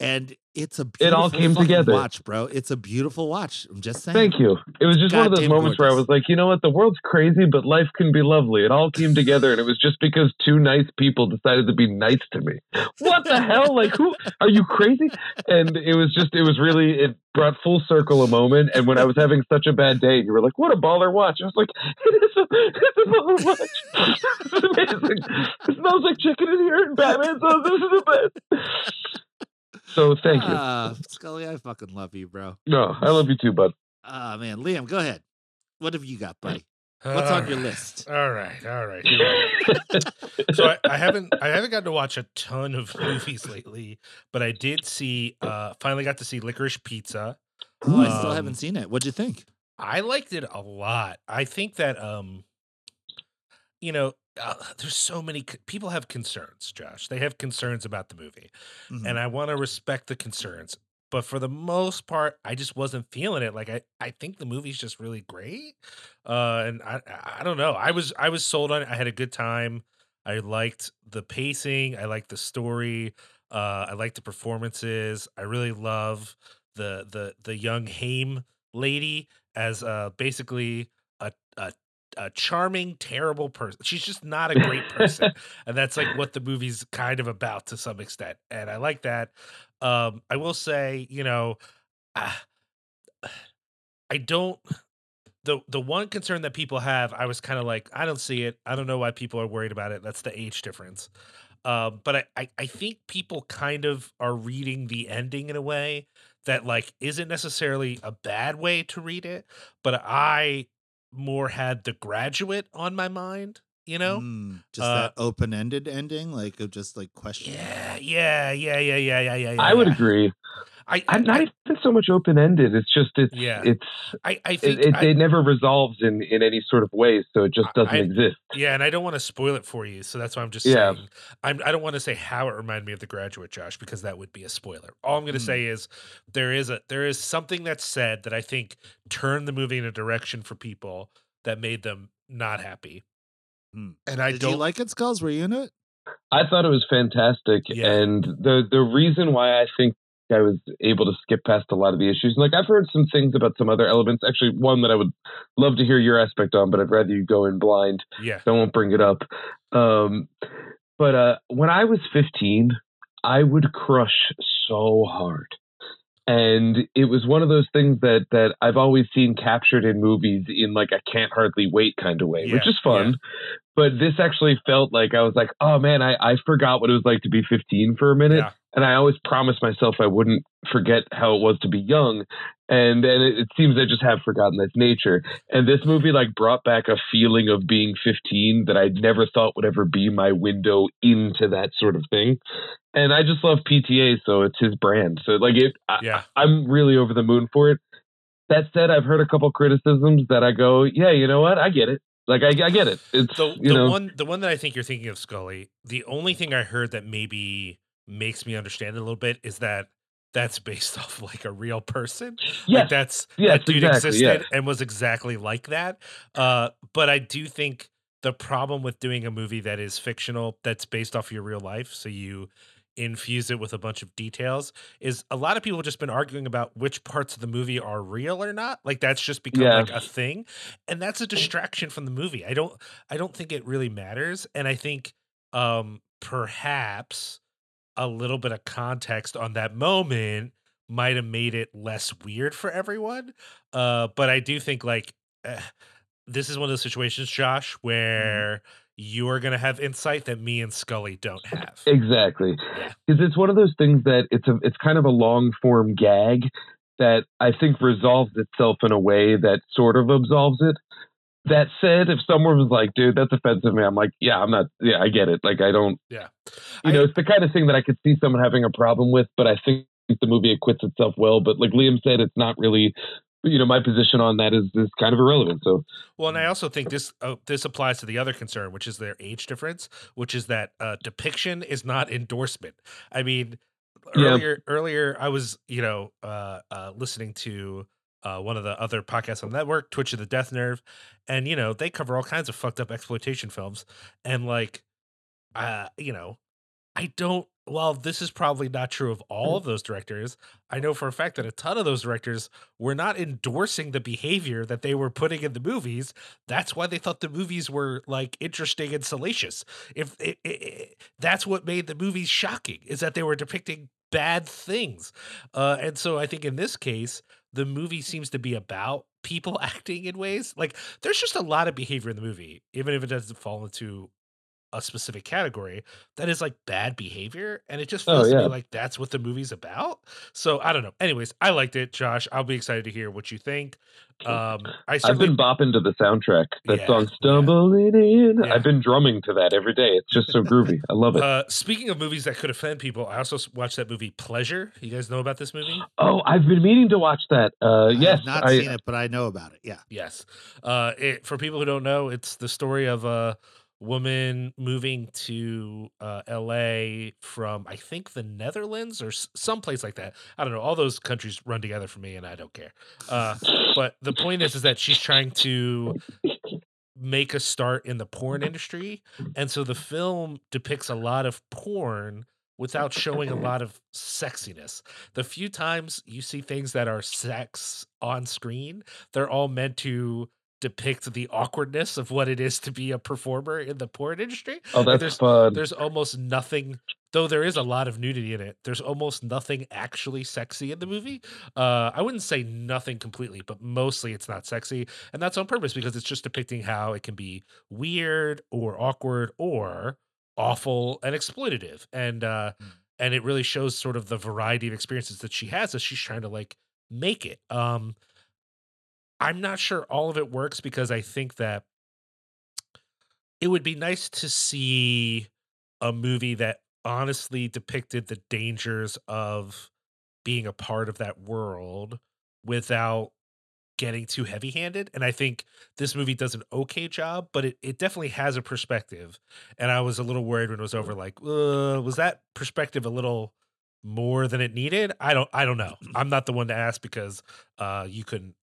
And it's a It all came together. watch, bro. It's a beautiful watch. I'm just saying. Thank you. It was just one of those moments where I was like, you know what? The world's crazy, but life can be lovely. It all came together, and it was just because two nice people decided to be nice to me. What the hell? Like, who are you crazy? And it was just, it was really, it brought full circle a moment. And when I was having such a bad day, you were like, what a baller watch. I was like, it is a, it's a baller watch. It's amazing. It smells like chicken in here, and Batman says this is the best. So thank you. Ah, Scully, I fucking love you, bro. No, I love you too, bud. Ah, man. Liam, go ahead. What have you got, buddy? What's on your All right. list? All right. All right. Here we go. so I, I haven't I haven't gotten to watch a ton of movies lately, but I did see uh finally got to see Licorice Pizza. Oh, I still Um, haven't seen it. What'd you think? I liked it a lot. I think that um you know, uh, there's so many people have concerns, Josh. They have concerns about the movie, Mhm. and I want to respect the concerns. But for the most part, I just wasn't feeling it. Like I, I think the movie's just really great. Uh, and I, I I don't know. I was, I was sold on it. I had a good time. I liked the pacing. I liked the story. Uh, I liked the performances. I really love the the the young Haim lady as uh basically a a a charming, terrible person. She's just not a great person. and that's like what the movie's kind of about to some extent. And I like that. Um, I will say, you know, ah, I don't the the one concern that people have, I was kind of like, I don't see it. I don't know why people are worried about it. That's the age difference. Um, but I, I I think people kind of are reading the ending in a way that like isn't necessarily a bad way to read it, but I more had the graduate on my mind, you know? Mm, just Uh, that open ended ending, like of just like question. Yeah, yeah, yeah, yeah, yeah, yeah, yeah. I would agree. I, I, I'm not even so much open ended. It's just it's Yeah. it's I, I it, think it, I- it never resolves in in any sort of way, so it just doesn't I- exist. Yeah, and I don't want to spoil it for you, so that's why I'm just Yeah. saying. I'm, I don't want to say how it reminded me of The Graduate, Josh, because that would be a spoiler. All I'm going to Mm. say is there is a there is something that's said that I think turned the movie in a direction for people that made them not happy. Mm. And I Did don't you like it, Skulls? Were you into it? I thought it was fantastic, Yeah. and the the reason why I think I was able to skip past a lot of the issues, And like I've heard some things about some other elements. Actually, one that I would love to hear your aspect on, but I'd rather you go in blind. yeah. so I won't bring it up. Um, but uh, when I was 15, I would crush so hard. and it was one of those things that that I've always seen captured in movies in like a can't hardly wait kind of way, which is fun. But this actually felt like I was like, oh man, I, I forgot what it was like to be 15 for a minute. Yeah. And I always promised myself I wouldn't forget how it was to be young. And and it, it seems I just have forgotten that nature. And this movie like brought back a feeling of being 15 that I never thought would ever be my window into that sort of thing. And I just love PTA, so it's his brand. So like it, Yeah. I'm really over the moon for it. That said, I've heard a couple criticisms that I go, yeah, you know what, I get it. Like I, I get it. It's the, the one the one that I think you're thinking of, Scully. The only thing I heard that maybe makes me understand it a little bit is that that's based off like a real person. yes, Like that's yes, that dude exactly, existed yes. and was exactly like that. Uh, but I do think the problem with doing a movie that is fictional that's based off your real life, so you infuse it with a bunch of details, is a lot of people have just been arguing about which parts of the movie are real or not. Like that's just become Yeah. like a thing, and that's a distraction from the movie. I don't, I don't think it really matters, and I think um perhaps a little bit of context on that moment might have made it less weird for everyone. Uh, but I do think like eh, this is one of those situations, Josh, where you're gonna have insight that me and Scully don't have. Exactly. Yeah. Because it's one of those things that it's a it's kind of a long form gag that I think resolves itself in a way that sort of absolves it. That said, if someone was like, dude, that's offensive me, I'm like, yeah, I'm not yeah, I get it. Like I don't Yeah, you I- know, it's the kind of thing that I could see someone having a problem with, but I think the movie acquits itself well. But like Liam said, it's not really you know, my position on that is is kind of irrelevant. So Well, and I also think this uh, this applies to the other concern, which is their age difference, which is that uh, depiction is not endorsement. I mean, Yeah. earlier earlier I was you know uh, uh, listening to uh, one of the other podcasts on the network, Twitch of the Death Nerve, and you know they cover all kinds of fucked up exploitation films, and like, uh, you know, I don't. Well, this is probably not true of all of those directors, I know for a fact that a ton of those directors were not endorsing the behavior that they were putting in the movies. That's why they thought the movies were like interesting and salacious. If it, it, it- that's what made the movies shocking, is that they were depicting bad things. Uh, and so I think in this case, the movie seems to be about people acting in ways like there's just a lot of behavior in the movie, even if it doesn't fall into a specific category that is like bad behavior and it just Oh, feels to me yeah. like that's what the movie's about so i don't know anyways i liked it josh i'll be excited to hear what you think um i I've been bopping to the soundtrack. That Yeah, song yeah. "Stumbling In." Yeah. I've been drumming to that every day. It's just so groovy. I love it. uh speaking of movies that could offend people i also watched that movie pleasure you guys know about this movie oh, I've been meaning to watch that. Uh, I yes, have not I, seen it, but I know about it. Yeah. Yes. Uh, it, for people who don't know, it's the story of a woman moving to uh, LA from, I think, the Netherlands or s- someplace like that. I don't know. All those countries run together for me, and I don't care. Uh, but the point is, is that she's trying to make a start in the porn industry, and so the film depicts a lot of porn without showing a lot of sexiness. The few times you see things that are sex on screen, they're all meant to depict the awkwardness of what it is to be a performer in the porn industry. Oh, that's there's fun. there's almost nothing though there is a lot of nudity in it. There's almost nothing actually sexy in the movie. Uh I wouldn't say nothing completely, but mostly it's not sexy, and that's on purpose because it's just depicting how it can be weird or awkward or awful and exploitative. And uh and it really shows sort of the variety of experiences that she has as she's trying to like make it. Um I'm not sure all of it works because I think that it would be nice to see a movie that honestly depicted the dangers of being a part of that world without getting too heavy handed. And I think this movie does an okay job, but it, it definitely has a perspective. And I was a little worried when it was over, like, uh, was that perspective a little more than it needed? I don't I don't know. I'm not the one to ask because uh you couldn't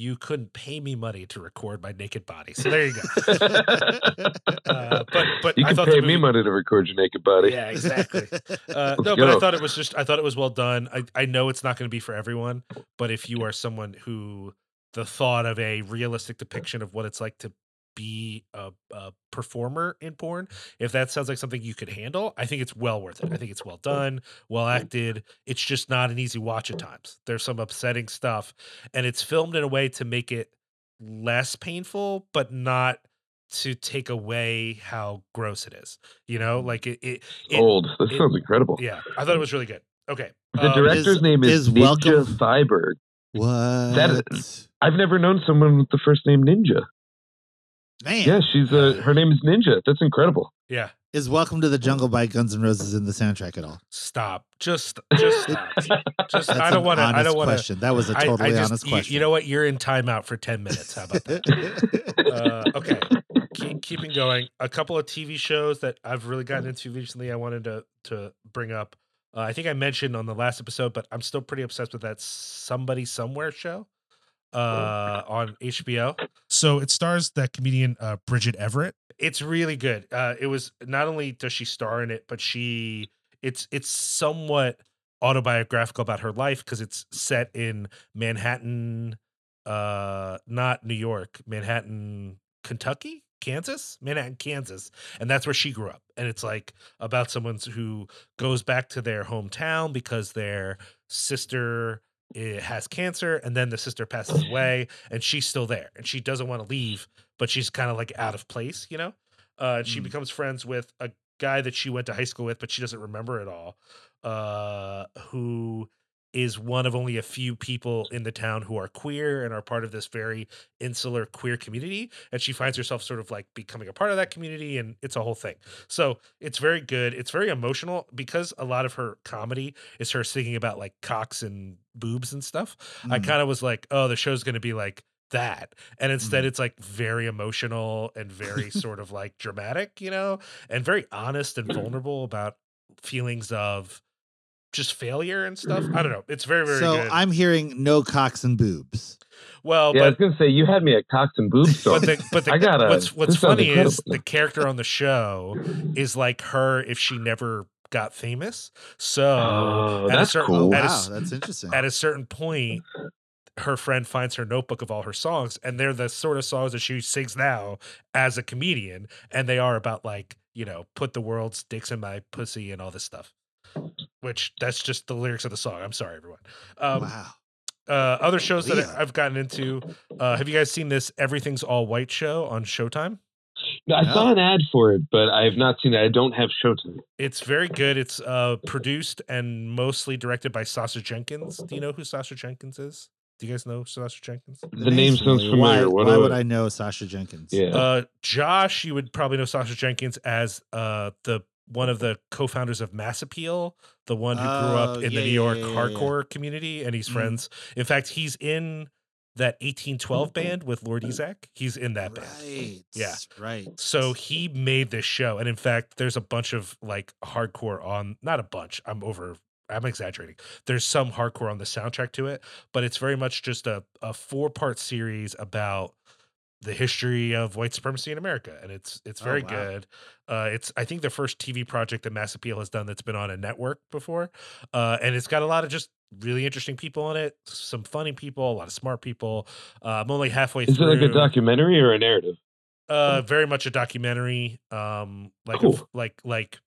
you couldn't pay me money to record my naked body. So there you go. Uh, but but you I can pay the me money to record your naked body. Yeah, exactly. Uh, no, but I thought it was just I thought it was well done. I I know it's not going to be for everyone, but if you are someone who the thought of a realistic depiction of what it's like to be a, a performer in porn, if that sounds like something you could handle, I think it's well worth it. I mm-hmm. think it's well mm-hmm. done, well mm-hmm. acted. It's just not an easy watch at times. There's some upsetting stuff, and it's filmed in a way to make it less painful, but not to take away how gross it is. You know, like it. it, it Old. This it- sounds incredible. yeah, I thought it was really good. Okay, The um, director's is- name is, is Ninja Welcome- Thyberg. What? I've never known someone with the first name Ninja. Man. Yeah, she's uh, her name is Ninja. That's incredible. Yeah, Is Welcome to the Jungle by Guns N' Roses in the soundtrack at all? stop. Just, just, stop. just. That's I don't want to. I don't want to. question. That was a totally just- honest you- question. You know what? You're in timeout for ten minutes. How about that? uh, okay. Keep, keeping going. A couple of TV shows that I've really gotten into recently. I wanted to to bring up. Uh, I think I mentioned on the last episode, but I'm still pretty obsessed with that Somebody Somewhere show uh, on HBO. So it stars that comedian uh, Bridget Everett. It's really good. Uh, it was not only does she star in it, but she it's it's somewhat autobiographical about her life because it's set in Manhattan, uh, not New York, Manhattan, Kentucky, Kansas, Manhattan, Kansas, and that's where she grew up. And it's like about someone who goes back to their hometown because their sister eh, has cancer, and then the sister passes away, and she's still there, and she doesn't want to leave, but she's kind of like out of place, you know. Uh, and she Mm. becomes friends with a guy that she went to high school with, but she doesn't remember at all. Uh, who is one of only a few people in the town who are queer and are part of this very insular queer community and she finds herself sort of like becoming a part of that community and it's a whole thing so it's very good it's very emotional because a lot of her comedy is her singing about like cocks and boobs and stuff i Mm. kind of was like oh the show's going to be like that and instead Mm. it's like very emotional and very sort of like dramatic you know and very honest and vulnerable about feelings of just failure and stuff i don't mm-hmm. know it's very very so good I'm hearing no cocks and boobs. well yeah, I was gonna say you had me at cocks and boobs. but the, but the, I gotta- what's what's funny is the character on the show is like her if she never got famous. So Oh, that's certain- cool. at a oh, wow, s- that's interesting. at a certain point, her friend finds her notebook of all her songs, and they're the sort of songs that she sings now as a comedian, and they are about like you know put the world's dicks in my pussy and all this stuff. Which that's just the lyrics of the song. I'm sorry, everyone. Um, wow. uh, other shows that Leon. I- I've gotten into. Uh, have you guys seen this Everything's All White show on Showtime? No, I saw an ad for it, but I have not seen it. I don't have Showtime. It's very good. It's uh, produced and mostly directed by Sacha Jenkins. Do you know who Sacha Jenkins is? Do you guys know Sacha Jenkins? The name sounds Why, familiar. What why would I- I know Sacha Jenkins? Yeah. Uh, Josh, you would probably know Sacha Jenkins as uh, the one of the co-founders of Mass Appeal, the one who grew up Oh, in yeah, the New York yeah, yeah, hardcore community, and he's Mhm. friends. In fact, he's in that 1812 band with Lord Ezec. He's in that band. Yeah. Right. So he made this show, and in fact, there's a bunch of like hardcore on. Not a bunch. I'm over. I'm exaggerating. There's some hardcore on the soundtrack to it, but it's very much just a a four part series about the history of white supremacy in America, and it's it's Oh, very wow. good. Uh, it's I think the first TV project that Mass Appeal has done that's been on a network before, uh, and it's got a lot of just really interesting people in it, some funny people, a lot of smart people. Uh, I'm only halfway Is it through. like a documentary or a narrative? Uh, very much a documentary. Um, like Cool. like like,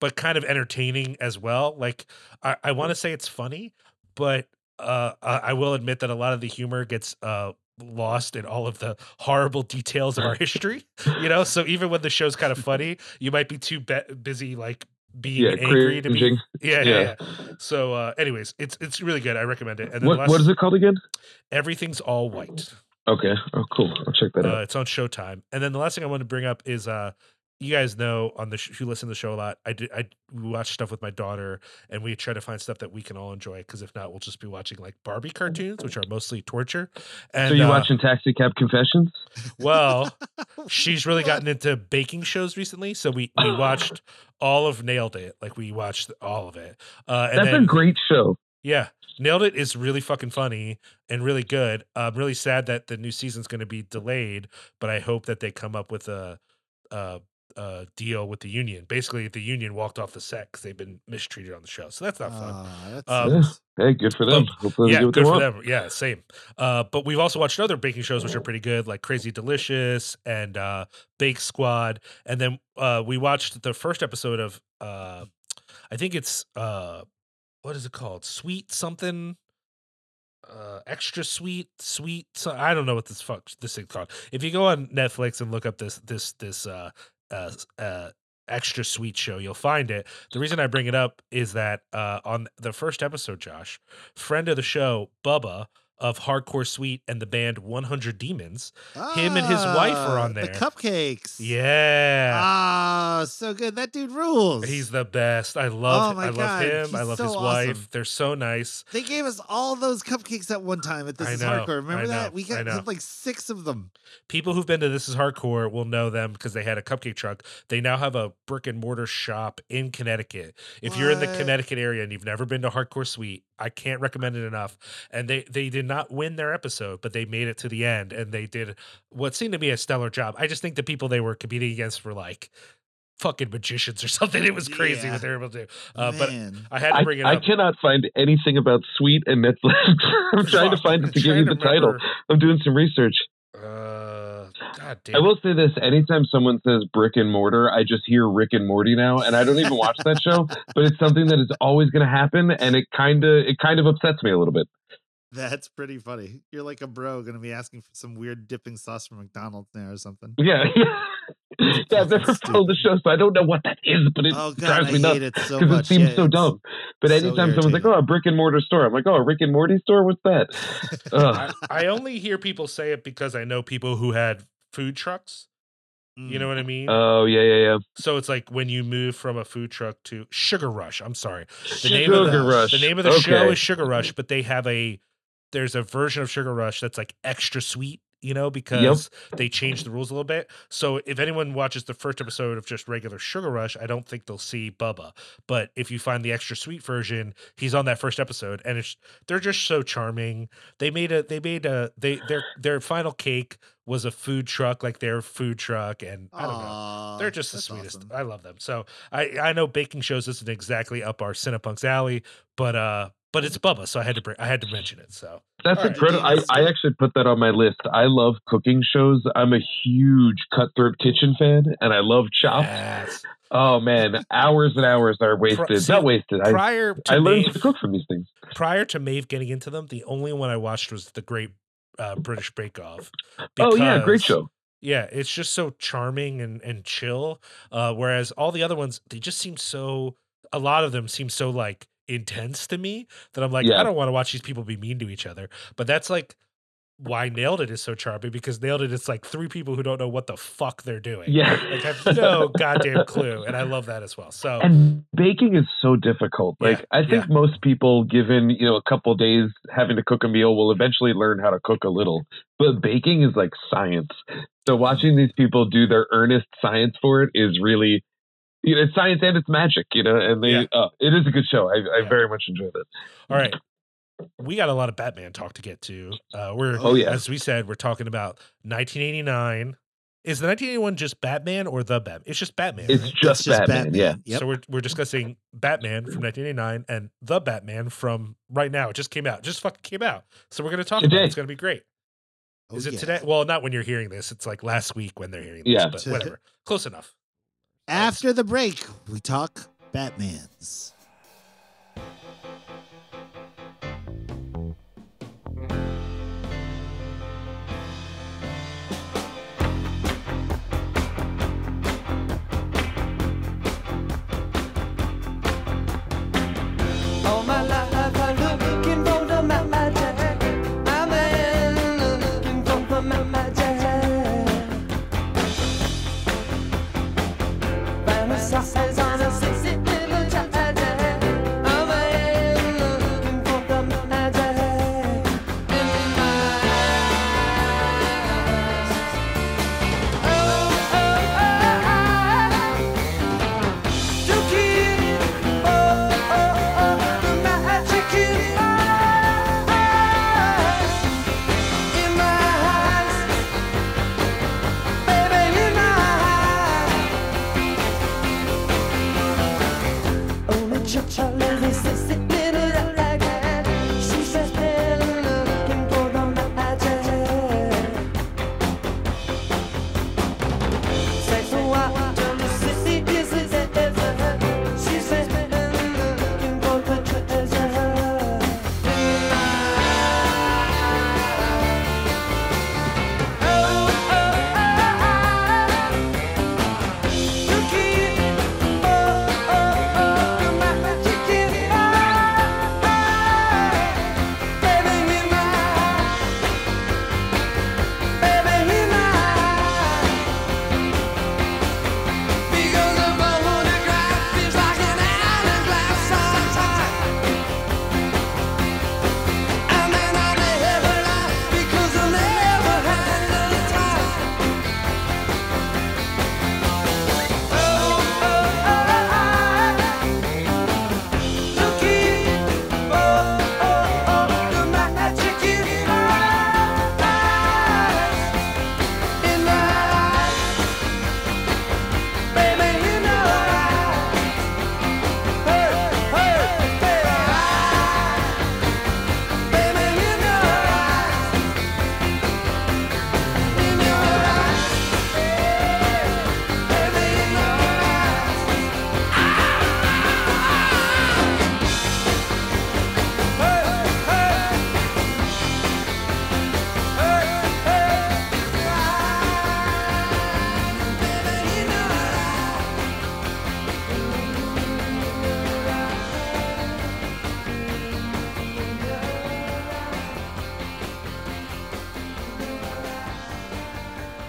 but kind of entertaining as well. Like I, I want to say it's funny, but uh, I, I will admit that a lot of the humor gets uh lost in all of the horrible details of our history. You know, so even when the show's kind of funny, you might be too be- busy like being Yeah, angry to be. Yeah, yeah, Yeah. So, uh, anyways, it's it's really good. I recommend it. And then What last, what is it called again? Everything's all white. Okay. Oh, cool. I'll check that Uh, out. it's on Showtime. And then the last thing I want to bring up is uh you guys know on the sh- who listen to the show a lot. I did I we watch stuff with my daughter and we try to find stuff that we can all enjoy because if not we'll just be watching like Barbie cartoons which are mostly torture. And so you uh, watching Taxi Cab Confessions? well, she's really gotten into baking shows recently, so we we watched all of Nailed It. Like we watched all of it. Uh and That's then, a great show. yeah, Nailed It is really fucking funny and really good. I'm really sad that the new season's going to be delayed, but I hope that they come up with a, a uh, deal with the union. Basically, the union walked off the set because they've been mistreated on the show. So that's not fun. Ah, Um, sucks. Hey, good for them. Hopefully, yeah, get good they for want. them. Yeah, same. Uh, but we've also watched other baking shows which are pretty good, like Crazy Delicious and uh, Bake Squad. And then uh, we watched the first episode of, uh, I think it's uh, what is it called? Sweet something. Uh, extra sweet, sweet. So, I don't know what this fuck this thing's called. If you go on Netflix and look up this this this uh, uh, uh, extra sweet show, you'll find it. The reason I bring it up is that uh, on the first episode, Josh, friend of the show, Bubba of Hardcore Sweet and the band 100 Demons, him and his wife are Ah, on there. The cupcakes. yeah, Ah, so good. That dude rules. he's the best. I love, Oh my I love God, him. I he's love so his awesome. wife. They're so nice. They gave us all those cupcakes at one time at This I Is know, Hardcore. Remember I that? We I got like six of them. People who've been to This Is Hardcore will know them because they had a cupcake truck. They now have a brick and mortar shop in Connecticut. If you're in the Connecticut area and you've never been to Hardcore Sweet, I can't recommend it enough. And they they did not win their episode, but they made it to the end and they did what seemed to be a stellar job. I just think the people they were competing against were like fucking magicians or something. It was crazy Yeah. what they were able to do. Uh, but I had to I, bring it I cannot find anything about Sweet and Netflix. I'm trying to find it to give you trying the title. I'm doing some research. Uh, God damn. I will say this: anytime someone says brick and mortar, I just hear Rick and Morty now, and I don't even watch that show. But it's something that is always going to happen, and it kind of it kind of upsets me a little bit. That's pretty funny. You're like a bro gonna be asking for some weird dipping sauce from McDonald's now or something. Yeah, yeah. I've never followed the show, so I don't know what that is, but it Oh god, drives me nuts hate it so because it seems Yeah, so dumb. But so anytime someone's like, "Oh, a brick and mortar store," I'm like, "Oh, a Rick and Morty store? What's that?" I, I only hear people say it because I know people who had food trucks. You Mm. know what I mean? Oh yeah, yeah, yeah. so it's like when you move from a food truck to Sugar Rush. I'm sorry. The name of the, Rush. The name of the show is Sugar Rush, but they have a there's a version of Sugar Rush that's like extra sweet, you know, because they changed the rules a little bit. So if anyone watches the first episode of just regular Sugar Rush, I don't think they'll see Bubba. But if you find the extra sweet version, he's on that first episode, and it's they're just so charming. They made a they made a they their their final cake was a food truck, like their food truck, and I don't know. They're just the sweetest. awesome. I love them. So I I know baking shows isn't exactly up our Cinepunx alley, but uh but it's Bubba, so I had to bring I had to mention it. So That's All right. incredible. I, I actually put that on my list. I love cooking shows. I'm a huge Cutthroat Kitchen fan, and I love Chopped. yes. Oh man, hours and hours are wasted. see, Not wasted. I, prior to I learned Maeve, to cook from these things. prior to Maeve getting into them, the only one I watched was the Great uh, British Bake Off. Oh yeah, great show. Yeah, it's just so charming and and chill. Uh, whereas all the other ones, they just seem so. A lot of them seem so like intense to me that I'm like, Yeah. I don't want to watch these people be mean to each other. But that's like why Nailed It is so charming because Nailed It is like three people who don't know what the fuck they're doing. Yeah. like I have no goddamn clue, and I love that as well. So And baking is so difficult. Yeah, Like I think most people, given you know a couple days having to cook a meal, will eventually learn how to cook a little. But baking is like science. So watching these people do their earnest science for it is really, you know, it's science and it's magic. You know, and they, Yeah. uh, it is a good show. I, I Yeah. very much enjoyed it. all right. We got a lot of Batman talk to get to. Uh, we're Oh, yeah. as we said, we're talking about 1989. Is the 1981 just Batman or the Batman? It's just Batman. It's right? just, That's Batman. Yeah. Yep. So we're we're discussing Batman from 1989 and the Batman from right now. It just came out. It just fucking came out. So we're gonna talk about it. It's gonna be great. Oh, Is it yeah. today? Well, not when you're hearing this. It's like last week when they're hearing this. Yeah. But whatever. Close enough. After the break, we talk Batman's.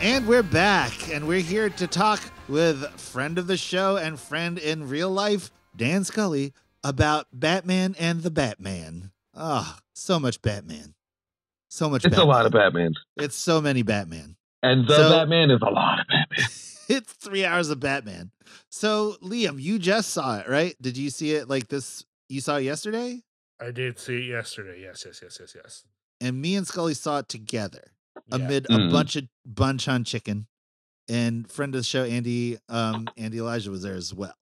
And we're back, and we're here to talk with friend of the show and friend in real life, Dan Scully, about Batman and the Batman. Ah, so much Batman. So much It's a lot of Batman. Batman. It's so many Batman. And the So- Batman is a lot of Batman. it's three hours of Batman. So, Liam, you just saw it, right? Did you see it like this? You saw it yesterday? I did see it yesterday. Yes, yes, yes, yes, yes. And me and Scully saw it together. Yeah. amid a bunch of Bonchon chicken. And friend of the show, Andy, um, Andy Elijah was there as well.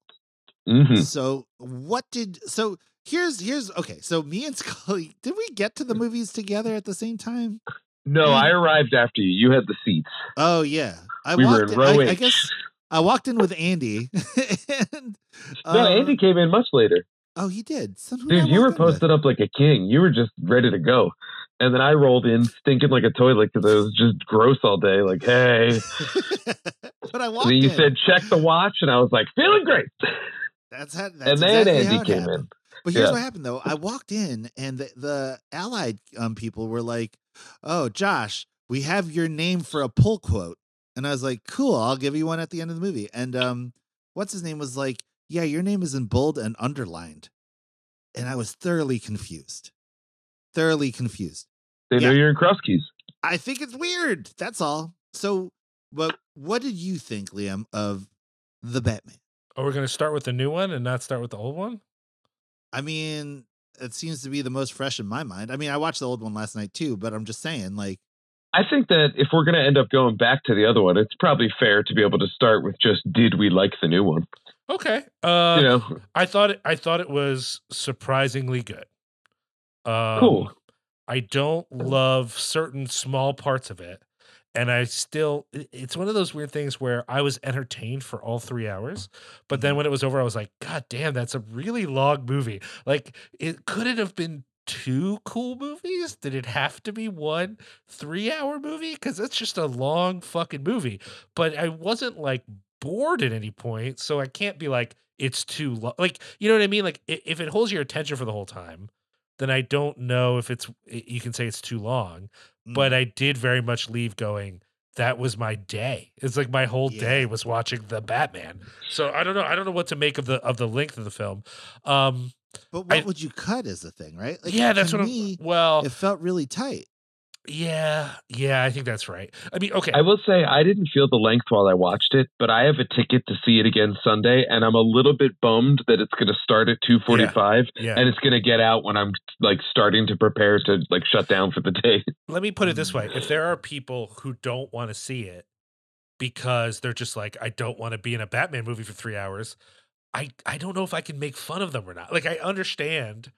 hmm So what did so here's here's okay. So me and Scully, did we get to the movies together at the same time? No, Mm. I arrived after you. You had the seats. Oh yeah. I we were walked in in, row I, guess I walked in with Andy. and, no, uh, Andy came in much later. Oh, he did. Son, who did I Dude, you were in with? posted up like a king. You were just ready to go. And then I rolled in stinking like a toilet because I was just gross all day. Like, hey. but I And walked then you said, check the watch. And I was like, feeling great. that's how, that's and then exactly Andy came happened. in. But here's Yeah. what happened though. I walked in and the, the allied um, people were like, "Oh, Josh, we have your name for a pull quote." And I was like, "Cool, I'll give you one at the end of the movie." And um what's his name was like, "Yeah, your name is in bold and underlined." And I was thoroughly confused. Thoroughly confused. They know you're in Kruskies. I think it's weird. That's all. So, but what did you think, Liam, of the Batman? Oh, we're gonna start with the new one and not start with the old one. I mean, it seems to be the most fresh in my mind. I mean, I watched the old one last night too, but I'm just saying, like, I think that if we're going to end up going back to the other one, it's probably fair to be able to start with just did we like the new one? Okay. Uh, you know, I thought it, I thought it was surprisingly good. Um, Cool. I don't love certain small parts of it, and I still, it's one of those weird things where I was entertained for all three hours, but then when it was over, I was like, God damn, that's a really long movie. Like, it could it have been two cool movies? Did it have to be one three hour movie? Because that's just a long fucking movie. But I wasn't like bored at any point, so I can't be like it's too long. Like, you know what I mean? Like, if it holds your attention for the whole time, then I don't know if it's you can say it's too long. mm, But I did very much leave going. That was my day. It's like my whole Yeah. day was watching the Batman. So I don't know. I don't know what to make of the of the length of the film. Um, but what I- would you cut is the thing, right? Like, yeah, that's what me, I'm. Well, it felt really tight. Yeah, yeah. I think that's right. I mean, okay. I will say I didn't feel the length while I watched it, but I have a ticket to see it again Sunday, and I'm a little bit bummed that it's going to start at 2:45 yeah. and it's going to get out when I'm like starting to prepare to like shut down for the day. let me put it this way if there are people who don't want to see it because they're just like i don't want to be in a batman movie for three hours i i don't know if i can make fun of them or not like i understand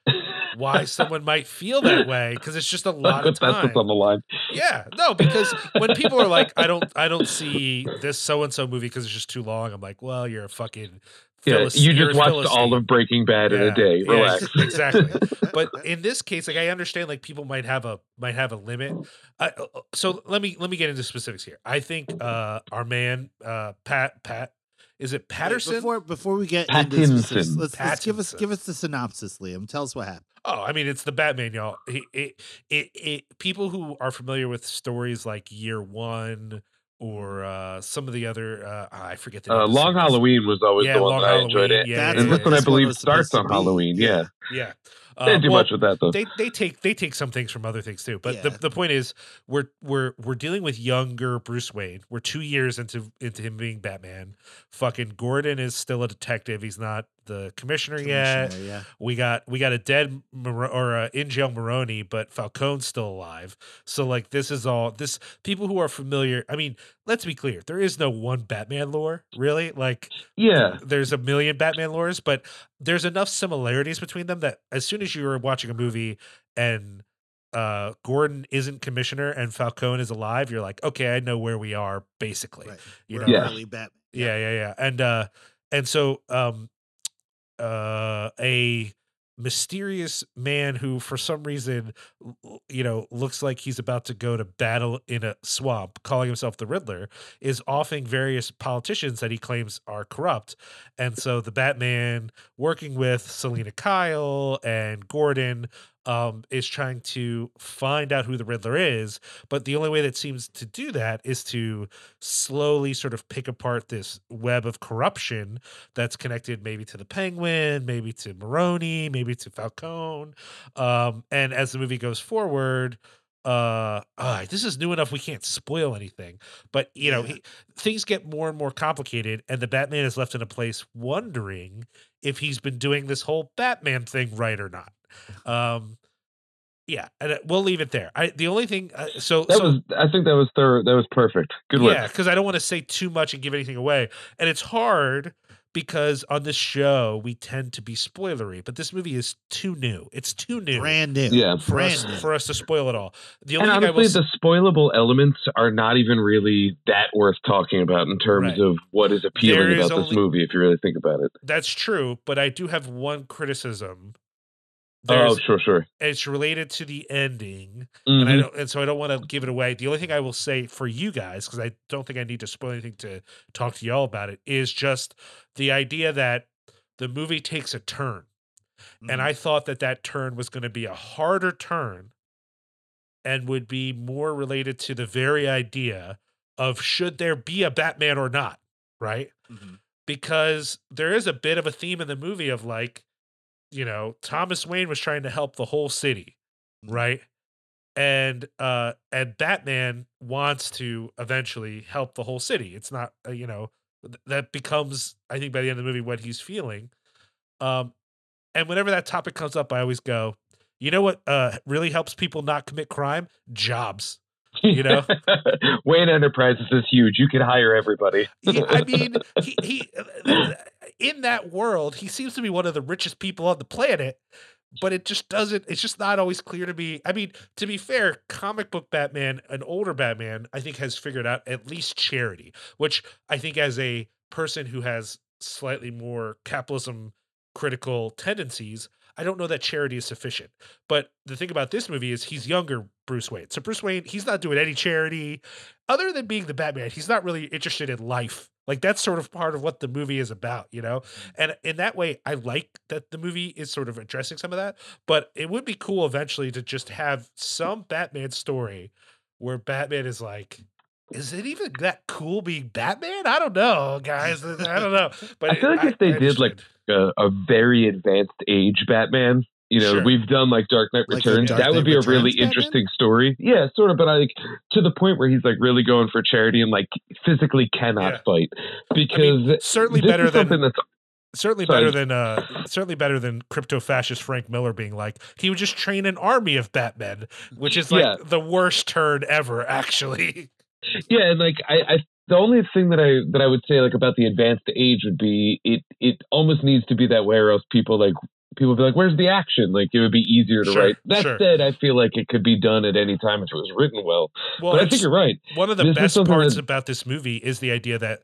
why someone might feel that way because it's just a lot of But that's time what's on the line. yeah no because when people are like i don't i don't see this so and so movie because it's just too long i'm like well you're a fucking Yeah, you you're just a watched all of Breaking Bad in a day. Relax. ex- exactly but in this case like i understand like people might have a might have a limit I, uh, uh, so let me let me get into specifics here i think uh our man uh pat pat is it Wait, patterson before before we get into specifics, Pattinson. let's, let's give us give us the synopsis, Liam. Tell us what happened. Oh i mean it's the batman y'all it, it, it, it people who are familiar with stories like year one or uh some of the other uh i forget the name Uh, of the Long. Halloween was always Yeah, the one Long that I enjoyed it. yeah, That's and what this one I believe was starts on to be. Halloween. Yeah. yeah They didn't Uh, do well, much with that though. they they take they take some things from other things too. But the, Yeah. the point is we're we're we're dealing with younger Bruce Wayne. We're two years into into him being Batman. Fucking Gordon is still a detective. He's not the commissioner, yet. Yeah. We got we got a dead Mar- or a in jail Maroni, but Falcone's still alive. So like this is all this people who are familiar. I mean, let's be clear. There is no one Batman lore, really. Like yeah. there's a million Batman lores, but there's enough similarities between them that as soon as you're watching a movie and uh Gordon isn't commissioner and Falcone is alive, you're like, okay, I know where we are basically. Right. You We're know, Yeah. early Batman. yeah, yeah, yeah. And uh and so um uh a mysterious man who for some reason you know looks like he's about to go to battle in a swamp calling himself the riddler is offing various politicians that he claims are corrupt. And so the batman working with selina kyle and gordon um, is trying to find out who the Riddler is. But the only way that seems to do that is to slowly sort of pick apart this web of corruption that's connected maybe to the Penguin, maybe to Maroni, maybe to Falcone. Um, and as the movie goes forward, uh, uh this is new enough we can't spoil anything but you know he, things get more and more complicated and the batman is left in a place wondering if he's been doing this whole batman thing right or not um yeah and uh, we'll leave it there i the only thing uh, so That so was, I think that was thorough. That was perfect. Good work. yeah because i don't want to say too much and give anything away and it's hard because on this show we tend to be spoilery but this movie is too new it's too new Brand new. Yeah. for us, Brand new. for us to spoil it all the And only thing I will honestly, s- the spoilable elements are not even really that worth talking about in terms Right. of what is There appealing is about this only- movie, if you really think about it. That's true, but I do have one criticism. Oh, sure, sure. it's related to the ending, and I Mhm. don't, and so I don't want to give it away. The only thing I will say for you guys, because I don't think I need to spoil anything to talk to y'all about it, is just the idea that the movie takes a turn, and Mhm. I thought that that turn was going to be a harder turn, and would be more related to the very idea of should there be a Batman or not, right? Mhm. because there is a bit of a theme in the movie of like, you know, Thomas Wayne was trying to help the whole city, right? And uh and Batman wants to eventually help the whole city. It's not, uh, you know, that becomes I think by the end of the movie what he's feeling. Um and whenever that topic comes up, I always go, you know what uh really helps people not commit crime? Jobs. you know? Wayne Enterprises is huge. You could hire everybody. yeah, I mean, he, he uh, in that world, he seems to be one of the richest people on the planet, but it just doesn't, it's just not always clear to me. I mean, to be fair, comic book Batman, an older Batman, I think has figured out at least charity, which I think as a person who has slightly more capitalism critical tendencies, I don't know that charity is sufficient. But the thing about this movie is he's younger Bruce Wayne. So Bruce Wayne, he's not doing any charity other than being the Batman. He's not really interested in life. Like that's sort of part of what the movie is about, you know? Mm. And in that way, I like that the movie is sort of addressing some of that, but it would be cool eventually to just have some Batman story where Batman is like, is it even that cool being Batman? I don't know, guys. I don't know. But I feel like if they did, like. A, a very advanced age Batman. You know, Sure. we've done like Dark Knight Like Returns. Dark that would Knight be a really Batman? interesting story. Yeah, sort of, but I like to the point where he's like really going for charity and like physically cannot Yeah. fight I because mean, certainly better than that's certainly Sorry. better than uh certainly better than crypto fascist Frank Miller being like he would just train an army of Batmen, which is like Yeah. the worst turn ever, actually. yeah, and like I, I the only thing that I that I would say like about the advanced age would be it it almost needs to be that way or else people like people be like, Where's the action? Like it would be easier to Sure, write. That sure. said, I feel like it could be done at any time if it was written well. Well, but I think you're right. one of the This best parts that- about this movie is the idea that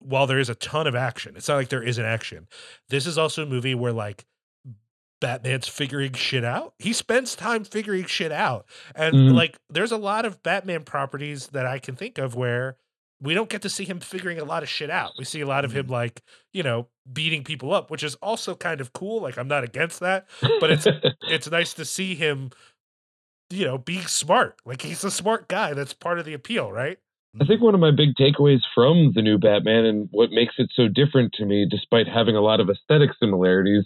while there is a ton of action, it's not like there isn't action. This is also a movie where like Batman's figuring shit out. He spends time figuring shit out. And Mhm. like there's a lot of Batman properties that I can think of where we don't get to see him figuring a lot of shit out. We see a lot of him mm-hmm. like, you know, beating people up, which is also kind of cool. Like I'm not against that, but it's it's nice to see him you know, being smart. Like he's a smart guy. That's part of the appeal, right? I think mm-hmm. one of my big takeaways from the new Batman and what makes it so different to me, despite having a lot of aesthetic similarities,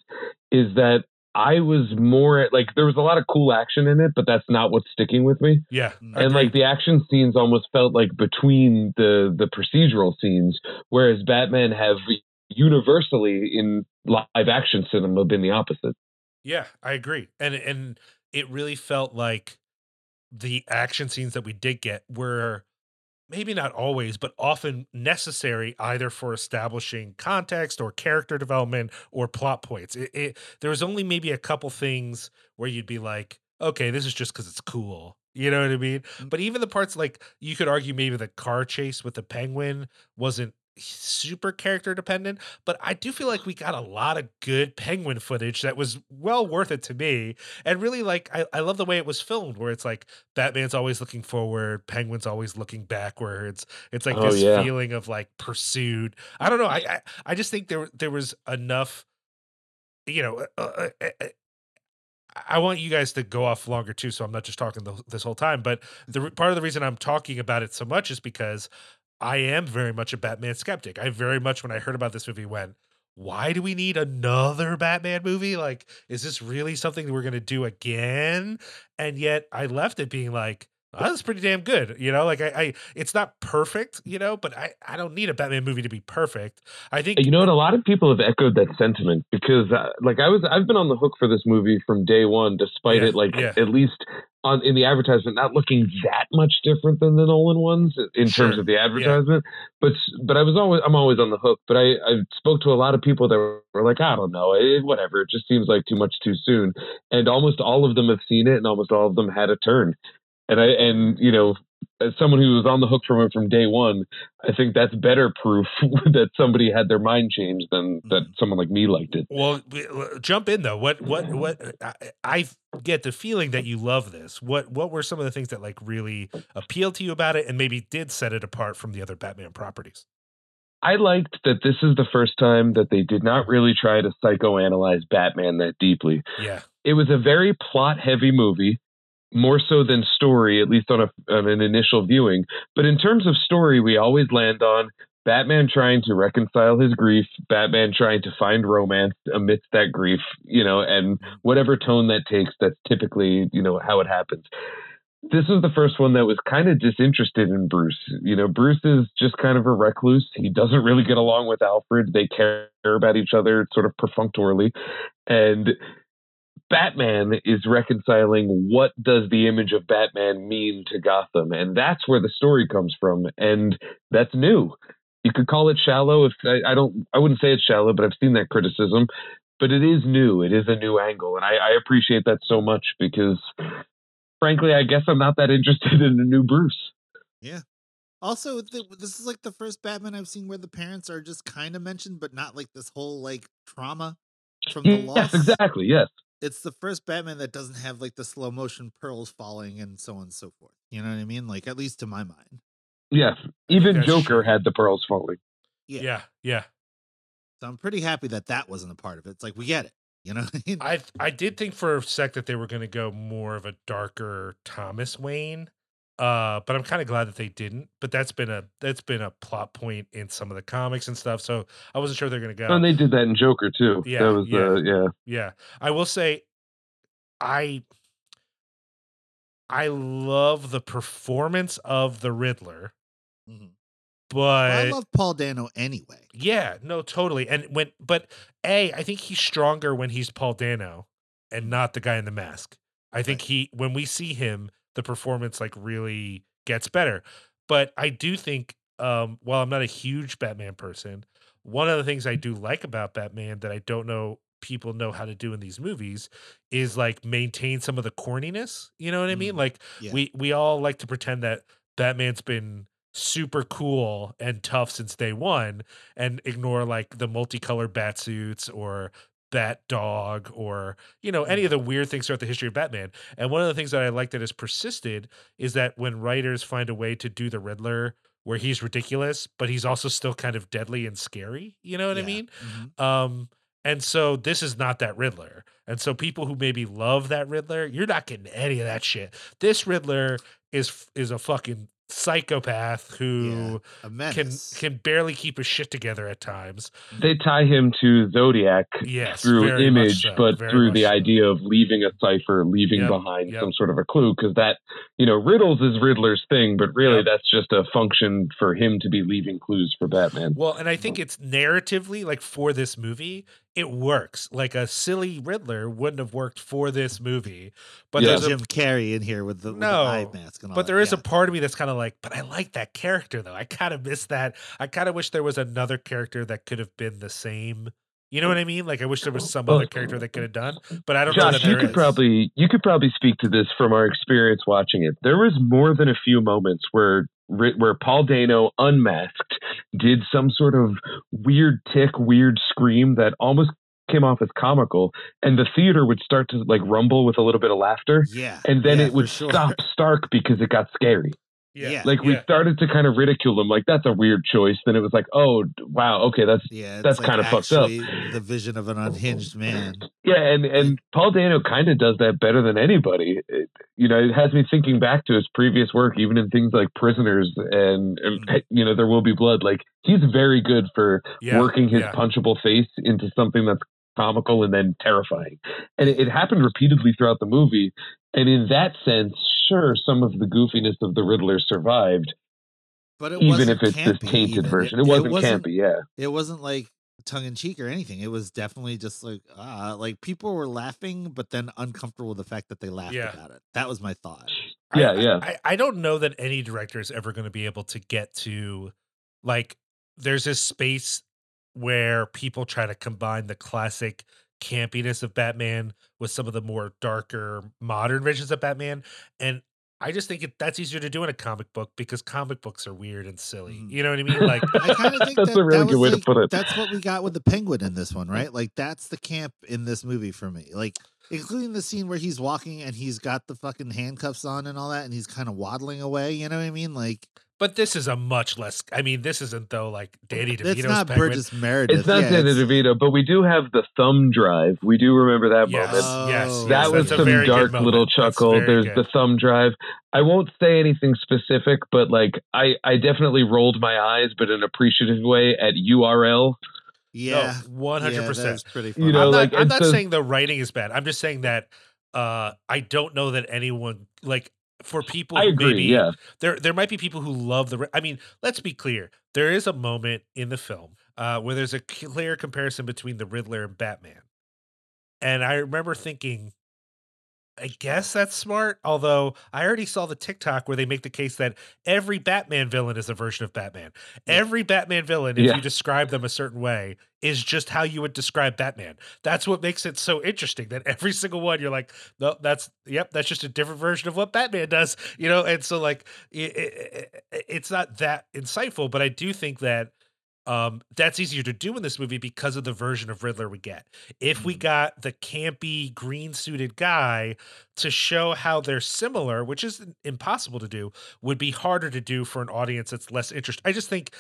is that I was more at, like there was a lot of cool action in it, but that's not what's sticking with me. Yeah. Mm. and like the action scenes almost felt like between the the procedural scenes, whereas Batman have universally in live action cinema been the opposite. Yeah, I agree. And and it really felt like the action scenes that we did get were maybe not always, but often necessary either for establishing context or character development or plot points. It, it there was only maybe a couple things where you'd be like, okay, this is just because it's cool. You know what I mean? Mm. But even the parts like you could argue maybe the car chase with the penguin wasn't super character dependent, but I do feel like we got a lot of good penguin footage that was well worth it to me. And really like I, I love the way it was filmed where it's like Batman's always looking forward, penguin's always looking backwards. It's like Oh, this yeah. feeling of like pursued. I don't know. I, I I just think there there was enough you know, uh, uh, uh, uh, I want you guys to go off longer too, so I'm not just talking the, this whole time. But the part of the reason I'm talking about it so much is because I am very much a Batman skeptic. I very much, when I heard about this movie, went, "Why do we need another Batman movie? Like, is this really something that we're going to do again?" And yet, I left it being like, oh, "That's pretty damn good." You know, like I, I, it's not perfect, you know, but I, I don't need a Batman movie to be perfect. I think You know what? A lot of people have echoed that sentiment because, uh, like, I was I've been on the hook for this movie from day one, despite Yeah, it, like, yeah. at least on in the advertisement, not looking that much different than the Nolan ones in terms Sure, of the advertisement. But but I was always I'm always on the hook. But I I spoke to a lot of people that were, were like, I don't know, it, whatever. It just seems like too much too soon. And almost all of them have seen it, and almost all of them had a turn. And I and you know. As someone who was on the hook from it from day one, I think that's better proof that somebody had their mind changed than that mm-hmm. someone like me liked it. Well, w- uh, jump in though. What what what? I, I get the feeling that you love this. What what were some of the things that like really appealed to you about it, and maybe did set it apart from the other Batman properties? I liked that this is the first time that they did not really try to psychoanalyze Batman that deeply. Yeah, It was a very plot heavy movie, more so than story, at least on, a, on an initial viewing. But in terms of story, we always land on Batman trying to reconcile his grief, Batman trying to find romance amidst that grief, you know, and whatever tone that takes, that's typically, you know, how it happens. This was the first one that was kind of disinterested in Bruce. You know, Bruce is just kind of a recluse. He doesn't really get along with Alfred. They care about each other sort of perfunctorily. And Batman is reconciling what does the image of Batman mean to Gotham, and that's where the story comes from, and that's new. You could call it shallow. If I, I don't, I wouldn't say it's shallow, but I've seen that criticism. But it is new. It is a new angle, and I, I appreciate that so much because, frankly, I guess I'm not that interested in a new Bruce. Yeah. Also, th- this is like the first Batman I've seen where the parents are just kind of mentioned, but not like this whole like trauma from the loss. Yes, exactly. Yes. It's the first Batman that doesn't have like the slow motion pearls falling and so on and so forth. You know what I mean? Like at least to my mind. Yes. Even Joker true. had the pearls falling. Yeah. yeah, yeah. So I'm pretty happy that that wasn't a part of it. It's like we get it. You know. I? I I did think for a sec that they were going to go more of a darker Thomas Wayne, uh, but I'm kind of glad that they didn't. But that's been a that's been a plot point in some of the comics and stuff. So I wasn't sure they're going to go. And they did that in Joker too. Yeah, That was yeah. uh yeah. Yeah, I will say, I I love the performance of the Riddler, Mhm. but Well, I love Paul Dano anyway. yeah, no, totally. And when, but a, I think he's stronger when he's Paul Dano and not the guy in the mask. I think he, when we see him, the performance like really gets better. But I do think, um, while I'm not a huge Batman person, one of the things I do like about Batman that I don't know people know how to do in these movies is like maintain some of the corniness. You know what I mean? Mm, Like yeah. we we all like to pretend that Batman's been super cool and tough since day one and ignore like the multicolored bat suits or bat dog or you know any of the weird things throughout the history of batman. And one of the things that i like that has persisted is that when writers find a way to do the riddler where he's ridiculous but he's also still kind of deadly and scary you know what i Yeah. mean? Mhm. um and so this is not that riddler. And so people who maybe love that riddler you're not getting any of that shit. This riddler is is a fucking psychopath who A can can barely keep his shit together at times They tie him to Zodiac yes through image, so, but very through the so. idea of leaving a cipher, leaving Yep, behind yep. some sort of a clue, because that, you know, riddles is Riddler's thing, but really Yep. that's just a function for him to be leaving clues for Batman. Well, and I think it's narratively like for this movie, it works. Like a silly Riddler wouldn't have worked for this movie, but Yeah. there's a Jim Carrey in here with the, with the eye mask and all but that. there is yeah. a part of me that's kind of like, but I like that character though. I kind of miss that. I kind of wish there was another character that could have been the same. You know what I mean? Like I wish there was some Well, other character that could have done, but I don't know Josh, that you could is. probably you could probably speak to this from our experience watching it. There was more than a few moments where ri- where Paul Dano unmasked did some sort of weird tick, weird scream that almost came off as comical, and the theater would start to like rumble with a little bit of laughter, Yeah. and then yeah, it would sure. stop stark because it got scary. Yeah. Like we yeah. started to kind of ridicule him, like that's a weird choice. Then it was like, oh wow, okay, that's Yeah, That's like kinda fucked up. The vision of an unhinged man. yeah, and and Paul Dano kind of does that better than anybody. It, you know, it has me thinking back to his previous work, even in things like Prisoners and, and Mhm. you know, There Will Be Blood. Like he's very good for Yeah, working his yeah. punchable face into something that's comical and then terrifying. And it, it happened repeatedly throughout the movie. And in that sense, sure, some of the goofiness of the Riddler survived, But it even wasn't if it's this tainted even. version. It, wasn't campy, yeah. It wasn't like tongue in cheek or anything. It was definitely just like ah, like people were laughing, but then uncomfortable with the fact that they laughed Yeah. about it. That was my thought. Yeah, I, yeah. I, I don't know that any director is ever going to be able to get to like there's this space where people try to combine the classic campiness of Batman with some of the more darker modern visions of Batman and I just think it, that's easier to do in a comic book because comic books are weird and silly. Mhm. You know what I mean? Like I kind of think That's that, a really that good way like- to put it. That's what we got with the penguin in this one, right? Like that's the camp in this movie for me. Like including the scene where he's walking and he's got the fucking handcuffs on and all that, and he's kind of waddling away. You know what I mean? Like but this is a much less I mean this isn't though like Danny DeVito's it's not Penguin. Burgess Meredith. It's not yeah, Danny it's- DeVito, but we do have the thumb drive. We do remember that Yes, moment. Oh, yes, yes, that was some dark little chuckle. There's good. the thumb drive. I won't say anything specific, but like I, I definitely rolled my eyes, but in an appreciative way at URL. Yeah, one hundred percent. that's pretty. You know, I'm not, like, I'm not so- saying the writing is bad. I'm just saying that uh, I don't know that anyone like for people. I agree. Maybe, yeah, there there might be people who love the. I mean, let's be clear. There is a moment in the film uh, where there's a clear comparison between the Riddler and Batman, and I remember thinking. I guess that's smart. Although I already saw the TikTok where they make the case that every Batman villain is a version of Batman. Every Batman villain, if Yeah. you describe them a certain way, is just how you would describe Batman. That's what makes it so interesting that every single one you're like, no, that's yep, that's just a different version of what Batman does, you know. And so like, it, it, it's not that insightful, but I do think that um, that's easier to do in this movie because of the version of Riddler we get. If we Mhm. got the campy green suited guy to show how they're similar, which is impossible to do, would be harder to do for an audience that's less interested. I just think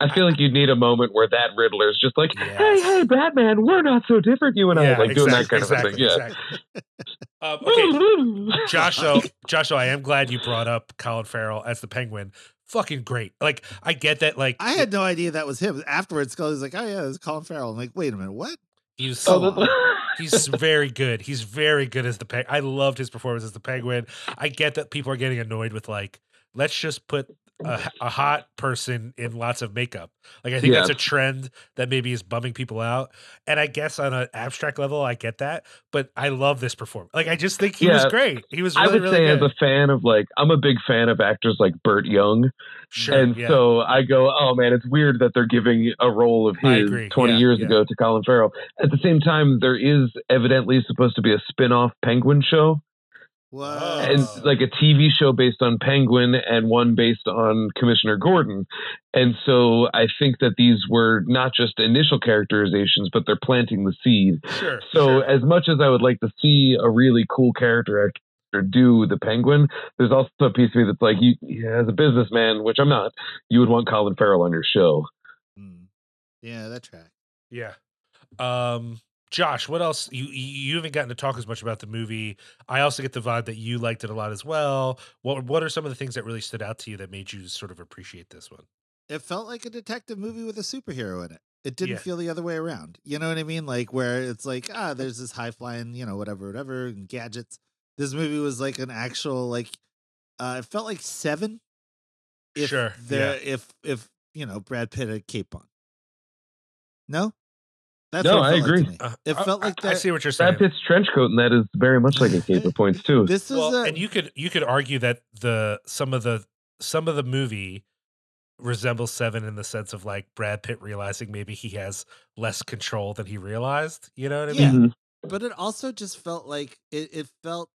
I feel like you'd need a moment where that Riddler is just like, Yes. "Hey, hey, Batman, we're not so different, you and I," Yeah, like doing that exactly, kind of a thing. Yeah. exactly, Um, okay, Josh, though, Josh, though, I am glad you brought up Colin Farrell as the Penguin. Fucking great. Like, I get that. Like, I had no idea that was him. Afterwards, Scully's like, "Oh yeah, it's Colin Farrell." I'm like, "Wait a minute, what?" he was Oh, so Come he's very good. He's very good as the Penguin. I loved his performance as the Penguin. I get that people are getting annoyed with like, let's just put a, a hot person in lots of makeup. Like I think that's a trend that maybe is bumming people out. And I guess on an abstract level, I get that. But I love this performance. Like I just think he was great. He was I really, would really say, good. as a fan of like, I'm a big fan of actors like Burt Young. sure. and yeah. so I go, oh man, it's weird that they're giving a role of his 20 Yeah, years yeah. ago to Colin Farrell. At the same time, there is evidently supposed to be a spin off Penguin show, Whoa. and like a TV show based on Penguin and one based on Commissioner Gordon. And so I think that these were not just initial characterizations, but they're planting the seed. sure. So sure. as much as I would like to see a really cool character actor do the penguin, there's also a piece of me that's like, you, as a businessman, which I'm not, you would want Colin Farrell on your show. Hmm. yeah, that track. Yeah. Um Josh, what else? You you haven't gotten to talk as much about the movie. I also get the vibe that you liked it a lot as well. What what are some of the things that really stood out to you that made you sort of appreciate this one? It felt like a detective movie with a superhero in it. It didn't Yeah. feel the other way around. You know what I mean? Like where it's like, ah, there's this high flying, you know, whatever, whatever, and gadgets. This movie was like an actual like uh it felt like seven. If Sure, There if if you know Brad Pitt had cape on. No? That's No, I felt like agree. Uh, It felt like I, I see what you're saying. Brad Pitt's trench coat and that is very much like a cape at points too. This is well, a, and you could you could argue that the some of the some of the movie resembles Seven in the sense of like Brad Pitt realizing maybe he has less control than he realized. You know what I mean? Yeah. Mhm. but it also just felt like it, it felt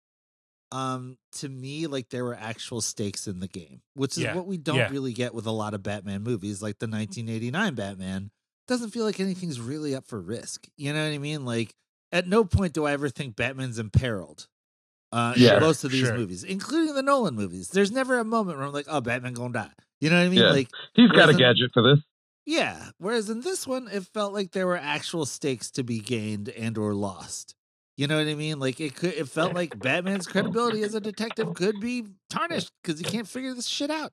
um to me like there were actual stakes in the game which is Yeah, what we don't yeah. really get with a lot of batman movies like the 1989 batman doesn't feel like anything's really up for risk you know what i mean like at no point do i ever think batman's imperiled Uh, Yeah, in most of these sure. movies, including the Nolan movies. There's never a moment where I'm like, "Oh, Batman gonna die." You know what I mean? Yeah. Like, He's got a gadget for this. yeah. Whereas in this one, it felt like there were actual stakes to be gained and or lost. You know what I mean? Like it could. It felt like Batman's credibility as a detective could be tarnished because he can't figure this shit out.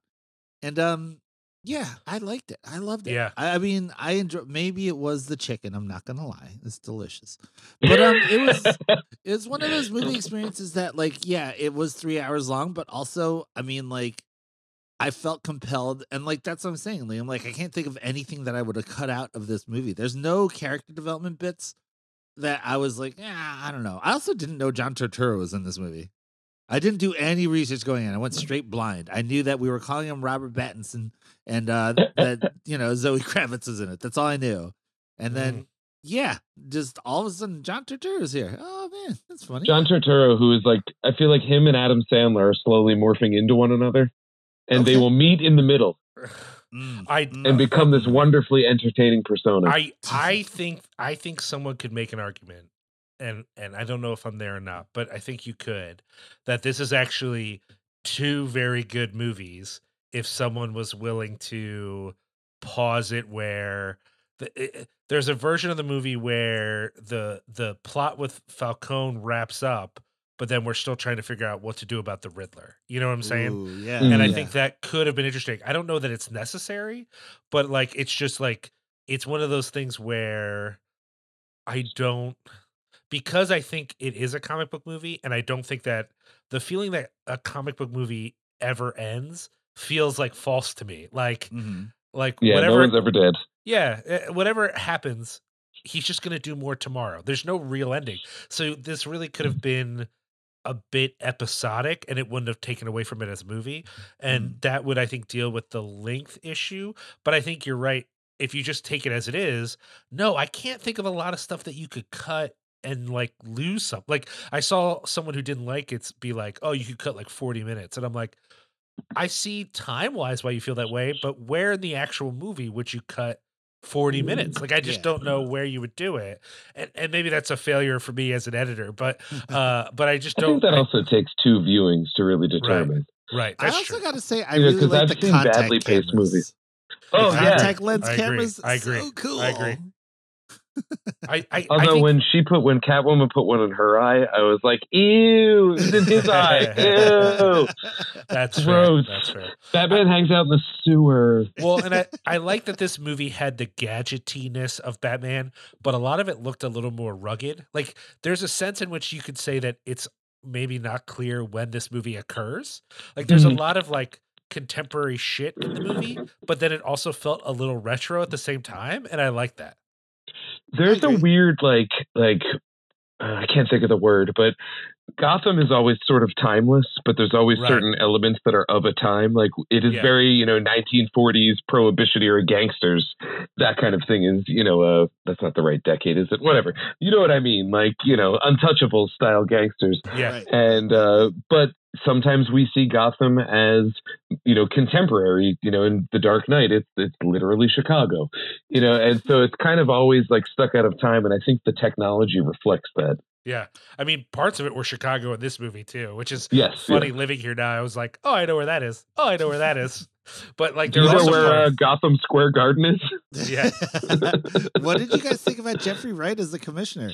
And um, yeah, I liked it. I loved it. Yeah. I, I mean, I enjoy. Maybe it was the chicken. I'm not gonna lie. It's delicious. But um, it was it was one of those movie experiences that like yeah it was three hours long but also i mean like i felt compelled and like that's what i'm saying liam like i can't think of anything that i would have cut out of this movie there's no character development bits that i was like yeah i don't know i also didn't know john turturro was in this movie i didn't do any research going in i went straight blind i knew that we were calling him robert pattinson and uh that you know zoe kravitz is in it that's all i knew and then yeah, just all of a sudden John Turturro's here. Oh man, that's funny. John Turturro, who is like, I feel like him and Adam Sandler are slowly morphing into one another, and they will meet in the middle Mm, I- mm. and become this wonderfully entertaining persona. I I think I think someone could make an argument, and and I don't know if I'm there or not, but I think you could that this is actually two very good movies if someone was willing to pause it where the, i- i- there's a version of the movie where the the plot with Falcone wraps up, but then we're still trying to figure out what to do about the Riddler. You know what I'm saying? Ooh, yeah, Mm. and I yeah. think that could have been interesting. I don't know that it's necessary, but like it's just like it's one of those things where I don't because I think it is a comic book movie and I don't think that the feeling that a comic book movie ever ends feels like false to me. Like Mhm. like yeah, whatever no one's ever dead. yeah, eh, whatever happens, he's just going to do more tomorrow. There's no real ending. So this really could have been a bit episodic and it wouldn't have taken away from it as a movie. And that would, I think, deal with the length issue. But I think you're right. If you just take it as it is, no, I can't think of a lot of stuff that you could cut and like lose some. Like I saw someone who didn't like it be like, oh, you could cut like 40 minutes. And I'm like, I see time wise why you feel that way, but where in the actual movie would you cut 40 minutes? Like I just Yeah. don't know where you would do it. And and maybe that's a failure for me as an editor, but uh but I just I don't think that I- also takes two viewings to really determine. right. I That's also got to say, I You know, really 'cause like I've the seen contact badly paced cameras. movies. The Oh yeah. contact lens I agree. cameras. I agree. So cool. I agree. I, I, I Although think, when she put when Catwoman put one in her eye, I was like, "Ew, it's in his eye." Ew. that's fair. gross. That's fair. Batman hangs out in the sewer. Well, and I, I like that this movie had the gadgetiness of Batman, but a lot of it looked a little more rugged. Like there's a sense in which you could say that it's maybe not clear when this movie occurs. Like there's Mhm. a lot of like contemporary shit in the movie, but then it also felt a little retro at the same time, and I like that. There's a weird like like uh, I can't think of the word, but Gotham is always sort of timeless, but there's always Right. certain elements that are of a time. Like it is Yeah. very, you know, 1940s prohibition era gangsters. That kind of thing is, you know, uh, that's not the right decade, is it? Whatever. You know what I mean? Like, you know, untouchable style gangsters. Yeah. And uh but sometimes we see gotham as you know contemporary you know in the dark knight it's it's literally chicago you know and so it's kind of always like stuck out of time and i think the technology reflects that Yeah. I mean, parts of it were Chicago in this movie too, which is yes funny living here now. I was like, oh, I know where that is. Oh, I know where that is. But like, do there you know also where uh, gotham square garden is Yeah. what did you guys think about Jeffrey Wright as the commissioner?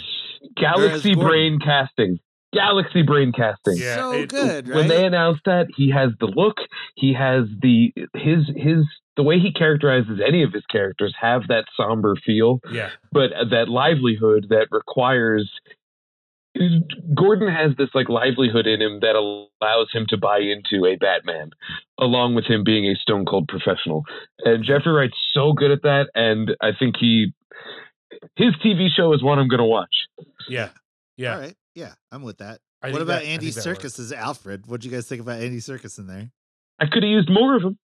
galaxy brain casting galaxy brain casting Yeah, so it- good, right? when they announced that he has the look he has the his his the way he characterizes any of his characters have that somber feel yeah. but that livelihood that requires Gordon has this like livelihood in him that allows him to buy into a Batman, along with him being a stone cold professional. And Jeffrey Wright's so good at that, and I think he his TV show is one I'm going to watch. Yeah. Yeah. All right. Yeah, I'm with that. I what about that- Andy think that works. Serkis as Alfred? What'd you guys think about Andy Serkis in there? I could have used more of him.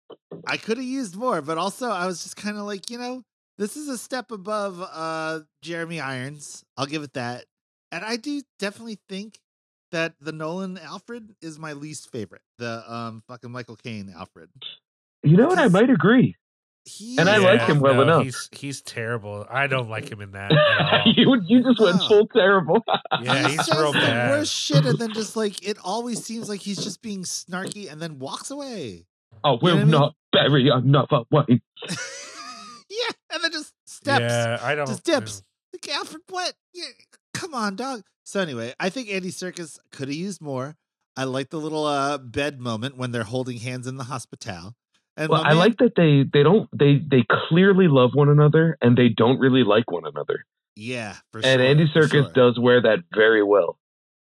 I could have used more, but also I was just kind of like, you know, this is a step above uh Jeremy Irons. I'll give it that. And I do definitely think that the Nolan Alfred is my least favorite. The um fucking Michael Caine Alfred. You know what? I might agree. He And I is- like him well no, enough. He's he's terrible. I don't like him in that at all. you you just went Oh. full terrible. Yeah, he's says real the bad. worst shit, and then just like it always seems like he's just being snarky, and then walks away. oh, we'll what I mean? not bury another wife. yeah, and then just steps. Yeah, I don't. just dips. Like Alfred, what? Yeah, come on, dog. So anyway, I think Andy Serkis could have used more. I like the little uh, bed moment when they're holding hands in the hospital. And Well, I man- like that they they don't they they clearly love one another and they don't really like one another. yeah, for and sure, Andy Serkis sure. does wear that very well.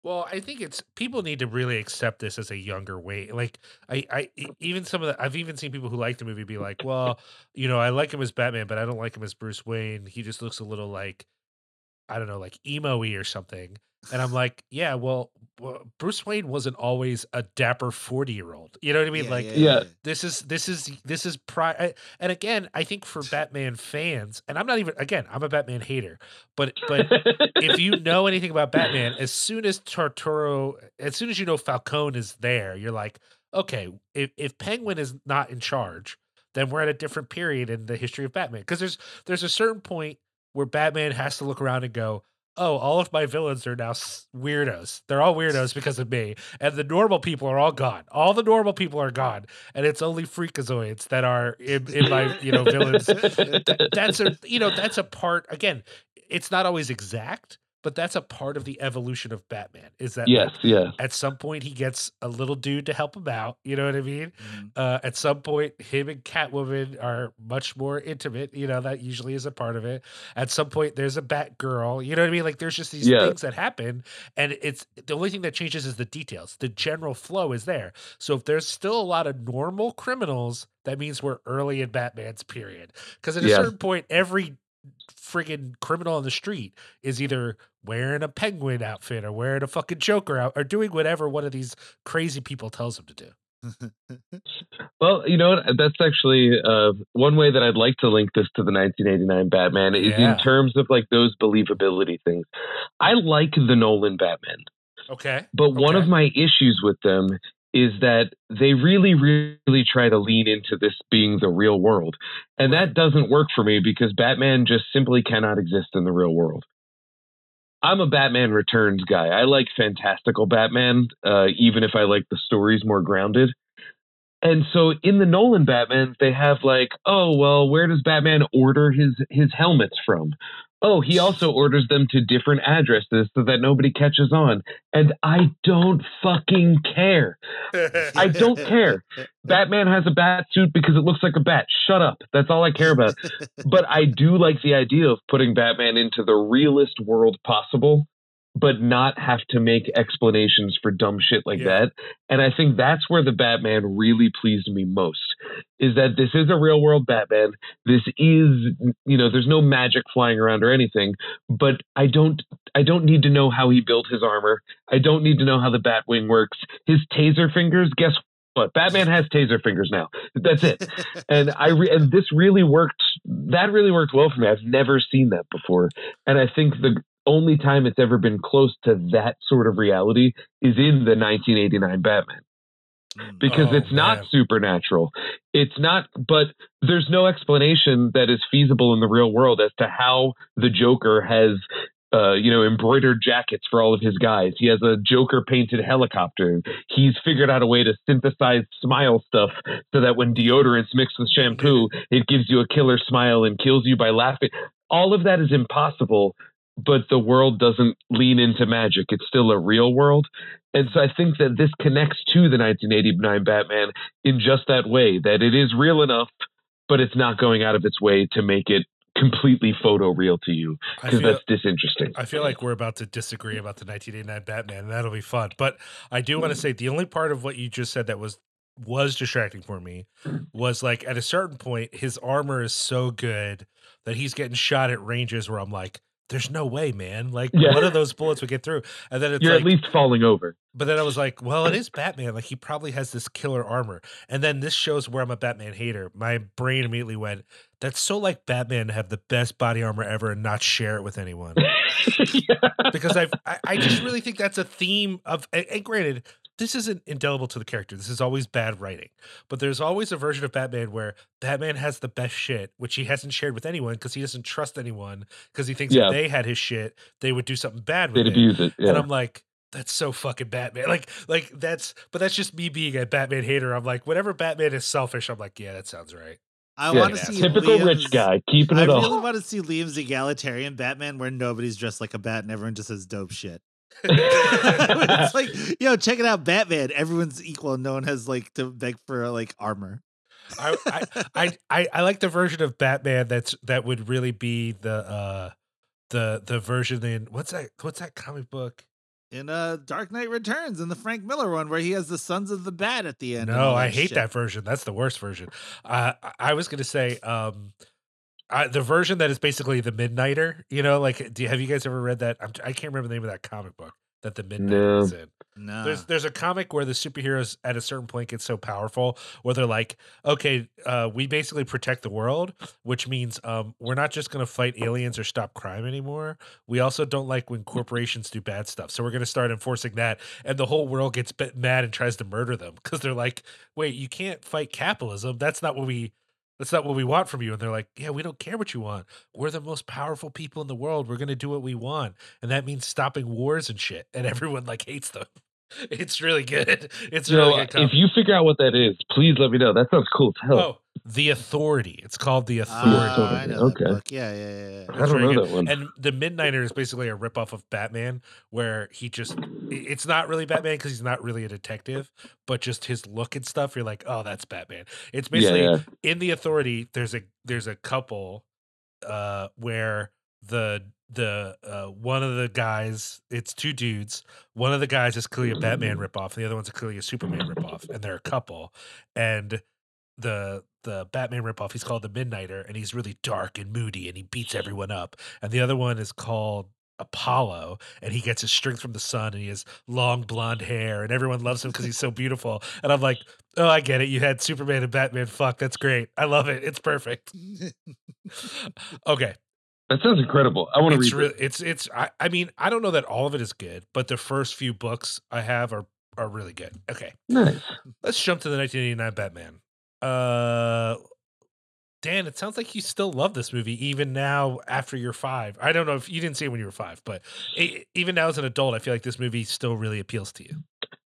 Well, I think it's people need to really accept this as a younger way. Like I, I even some of the I've even seen people who like the movie be like, well, you know, I like him as Batman, but I don't like him as Bruce Wayne. He just looks a little like I don't know, like emo-y or something. And I'm like, yeah, well, well, Bruce Wayne wasn't always a dapper 40 year old. You know what I mean? Yeah, like yeah, Yeah. this is this is this is pri and again, I think for Batman fans, and I'm not even again, I'm a Batman hater, but but if you know anything about Batman, as soon as Turturro, as soon as you know Falcone is there, you're like, okay, if, if Penguin is not in charge, then we're at a different period in the history of Batman. Because there's there's a certain point where Batman has to look around and go, oh, all of my villains are now weirdos. They're all weirdos because of me, and the normal people are all gone. All the normal people are gone, and it's only freakazoids that are in, in my you know villains that, that's a you know that's a part again it's not always exact but that's a part of the evolution of batman is that like, yes, yeah. at some point he gets a little dude to help him out you know what i mean Mhm. uh, at some point him and catwoman are much more intimate you know that usually is a part of it at some point there's a Batgirl. you know what i mean like there's just these Yeah. things that happen and it's the only thing that changes is the details the general flow is there so if there's still a lot of normal criminals that means we're early in batman's period because at a Yeah. certain point every friggin' criminal on the street is either wearing a penguin outfit or wearing a fucking joker out or doing whatever one of these crazy people tells them to do Well, you know what? That's actually uh, one way that I'd like to link this to the 1989 Batman is Yeah. in terms of like those believability things. I like the Nolan Batman, okay but one of my issues with them is that they really, really try to lean into this being the real world. And that doesn't work for me because Batman just simply cannot exist in the real world. I'm a Batman Returns guy. I like fantastical Batman, uh, even if I like the stories more grounded. And so in the Nolan Batman, they have like, oh well, where does Batman order his his helmets from? Oh, he also orders them to different addresses so that nobody catches on. And I don't fucking care. I don't care. Batman has a bat suit because it looks like a bat. Shut up. That's all I care about. But I do like the idea of putting Batman into the realest world possible, but not have to make explanations for dumb shit like Yeah. that. And I think that's where the Batman really pleased me most is that this is a real world Batman. This is, you know, there's no magic flying around or anything, but I don't I don't need to know how he built his armor. I don't need to know how the Batwing works. His taser fingers, guess what? Batman has taser fingers now. That's it. And I re- and this really worked. That really worked well for me. I've never seen that before, and I think the only time it's ever been close to that sort of reality is in the 1989 Batman Mm. because Oh, it's not man. supernatural. It's not, but there's no explanation that is feasible in the real world as to how the Joker has, uh, you know, embroidered jackets for all of his guys. He has a Joker painted helicopter. He's figured out a way to synthesize smile stuff so that when deodorant's mixed with shampoo, it gives you a killer smile and kills you by laughing. All of that is impossible. But the world doesn't lean into magic. It's still a real world. And so I think that this connects to the 1989 Batman in just that way that it is real enough, but it's not going out of its way to make it completely photo real to you because that's disinteresting. I feel like we're about to disagree about the 1989 Batman, and that'll be fun. But I do want to mm-hmm. say the only part of what you just said that was was distracting for me was like at a certain point his armor is so good that he's getting shot at ranges where I'm like, there's no way, man. Like Yeah. one of those bullets would get through. And then it's You're like at least falling over. But then I was like, well, it is Batman. Like he probably has this killer armor. And then this shows where I'm a Batman hater. My brain immediately went, that's so like Batman to have the best body armor ever and not share it with anyone. yeah. Because I've, I, I just really think that's a theme of, and granted, this isn't indelible to the character. This is always bad writing. But there's always a version of Batman where Batman has the best shit, which he hasn't shared with anyone because he doesn't trust anyone because he thinks Yeah. if they had his shit, they would do something bad with They'd it. abuse it. Yeah. And I'm like, that's so fucking Batman. Like, like that's, but that's just me being a Batman hater. I'm like, whenever Batman is selfish, I'm like, yeah, that sounds right. I Yeah, want to yeah. see Typical rich guy, keeping it. I really all. want to see Liam's egalitarian Batman where nobody's dressed like a bat and everyone just says dope shit. it's like, yo, check it out, Batman. Everyone's equal no one has like to beg for like armor. I, I, I, I, I like the version of Batman that's that would really be the uh the the version in what's that what's that comic book? in uh Dark Knight Returns in the Frank Miller one where he has the Sons of the Bat at the end. No, I hate shit. that version. That's the worst version. Uh, I- I was gonna say um, I, the version that is basically the Midnighter. You know, like, do have you guys ever read that? I'm, I can't remember the name of that comic book that the Midnighter No. is in. No. There's there's a comic where the superheroes at a certain point get so powerful where they're like, okay, uh, we basically protect the world, which means um, we're not just going to fight aliens or stop crime anymore. We also don't like when corporations do bad stuff, so we're going to start enforcing that, and the whole world gets bit mad and tries to murder them because they're like, wait, you can't fight capitalism. That's not what we. That's not what we want from you. And they're like, yeah, we don't care what you want. We're the most powerful people in the world. We're going to do what we want. And that means stopping wars and shit. And everyone like hates them. It's really good. It's So, really good. if you figure out what that is, please let me know. That sounds cool as hell. oh, the Authority. It's called the Authority. Ah, I know Okay. that book. Yeah, yeah, yeah. yeah. I don't know good. that one. And the Midnighter is basically a ripoff of Batman, where he just it's not really Batman because he's not really a detective, but just his look and stuff, you're like, oh, that's Batman. It's yeah, basically yeah. in the authority, there's a there's a couple uh where the the uh one of the guys, it's two dudes. One of the guys is clearly a Batman ripoff, and the other one's clearly a Superman ripoff, and they're a couple. And the the Batman ripoff, he's called the Midnighter, and he's really dark and moody, and he beats everyone up. And the other one is called Apollo, and he gets his strength from the sun, and he has long blonde hair, and everyone loves him because he's so beautiful. And I'm like, oh, I get it. You had Superman and Batman. Fuck, that's great. I love it. It's perfect. okay, That sounds incredible. I want to read it. it's it's. I, I mean, I don't know that all of it is good, but the first few books I have are are really good. Okay, Nice. let's jump to the 1989 Batman. Uh, Dan, it sounds like you still love this movie even now after you're five. I don't know if you didn't see it when you were five, but e- even now as an adult, I feel like this movie still really appeals to you.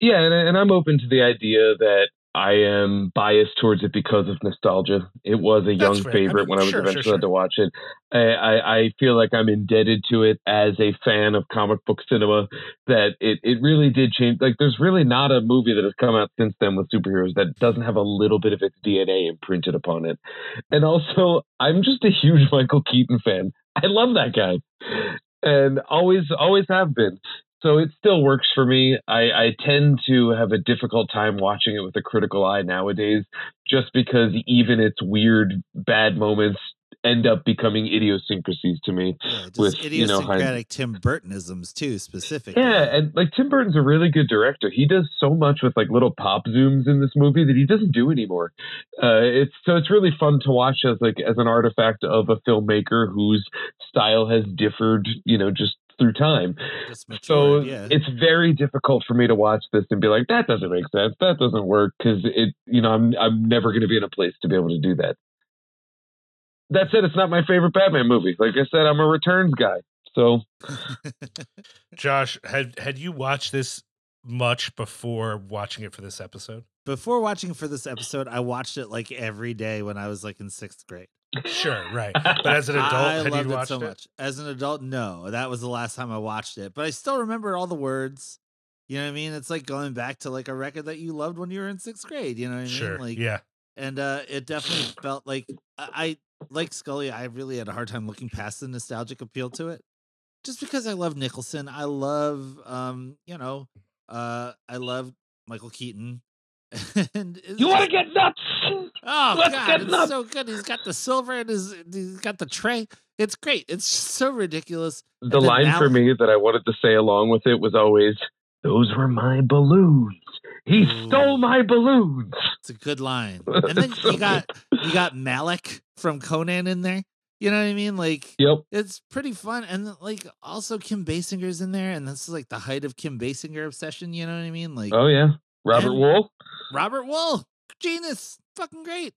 Yeah, and, and I'm open to the idea that I am biased towards it because of nostalgia. It was a young fair. I favorite mean, when I was sure, sure, eventually sure. allowed to watch it. I, I, I feel like I'm indebted to it as a fan of comic book cinema. That it, it really did change. Like, there's really not a movie that has come out since then with superheroes that doesn't have a little bit of its DNA imprinted upon it. And also, I'm just a huge Michael Keaton fan. I love that guy, and always always have been. So it still works for me. I, I tend to have a difficult time watching it with a critical eye nowadays, just because even its weird bad moments end up becoming idiosyncrasies to me. Yeah, with, you know, idiosyncratic Tim Burtonisms too, specifically. Yeah, and like Tim Burton's a really good director. He does so much with like little pop zooms in this movie that he doesn't do anymore. Uh, it's so it's really fun to watch as like as an artifact of a filmmaker whose style has differed, you know, just through time. just So yeah. it's very difficult for me to watch this and be like, that doesn't make sense. That doesn't work because it, you know, I'm I'm never going to be in a place to be able to do that. That said, it's not my favorite Batman movie. Like I said, I'm a Returns guy. So Josh, had had you watched this much before watching it for this episode? Before watching for this episode, I watched it like every day when I was like in sixth grade. Sure, right. But as an adult, I had loved you it so it? much. As an adult, no, that was the last time I watched it. But I still remember all the words. You know what I mean? It's like going back to like a record that you loved when you were in sixth grade. You know what I mean? Sure. Like, yeah. and uh, it definitely felt like I, I like Scully. I really had a hard time looking past the nostalgic appeal to it, just because I love Nicholson. I love, um, you know, uh, I love Michael Keaton. and you want to get nuts? Oh Let's god, get it's nuts. so good. He's got the silver and his he's got the tray. It's great. It's so ridiculous. The then line for me that I wanted to say along with it was always, "Those were my balloons. He Ooh. stole my balloons." It's a good line. And then So you got you got Malak from Conan in there. You know what I mean? Like Yep. it's pretty fun. And like also Kim Basinger's in there, and this is like the height of Kim Basinger obsession. You know what I mean? Like Oh yeah. Robert Wuhl. Robert Wuhl, genius, fucking great,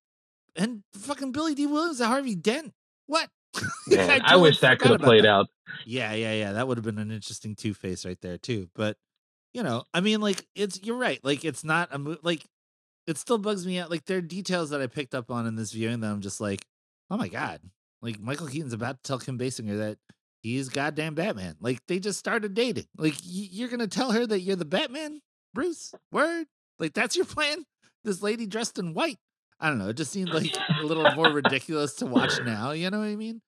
and fucking Billy Dee Williams and Harvey Dent. What? Man, I, totally wish that could have played that. out. Yeah, yeah, yeah. That would have been an interesting two face right there too. But you know, I mean, like it's you're right. Like it's not a mo- like it still bugs me out. Like there are details that I picked up on in this viewing that I'm just like, oh my god. Like Michael Keaton's about to tell Kim Basinger that he's goddamn Batman. Like they just started dating. Like y- you're gonna tell her that you're the Batman, Bruce? Word? Like that's your plan? This lady dressed in white. I don't know. It just seemed like a little more ridiculous to watch now. You know what I mean?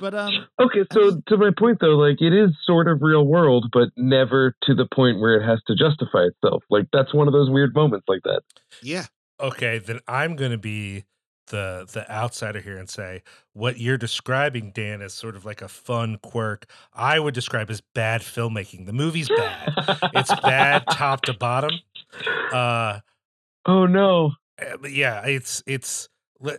But um, Okay, I so mean- to my point though, like it is sort of real world, but never to the point where it has to justify itself. Like that's one of those weird moments like that. yeah, Okay, then I'm going to be the the outsider here and say what you're describing, Dan, is sort of like a fun quirk. I would describe as bad filmmaking. The movie's bad. it's bad top to bottom. Uh, oh no. But yeah, it's it's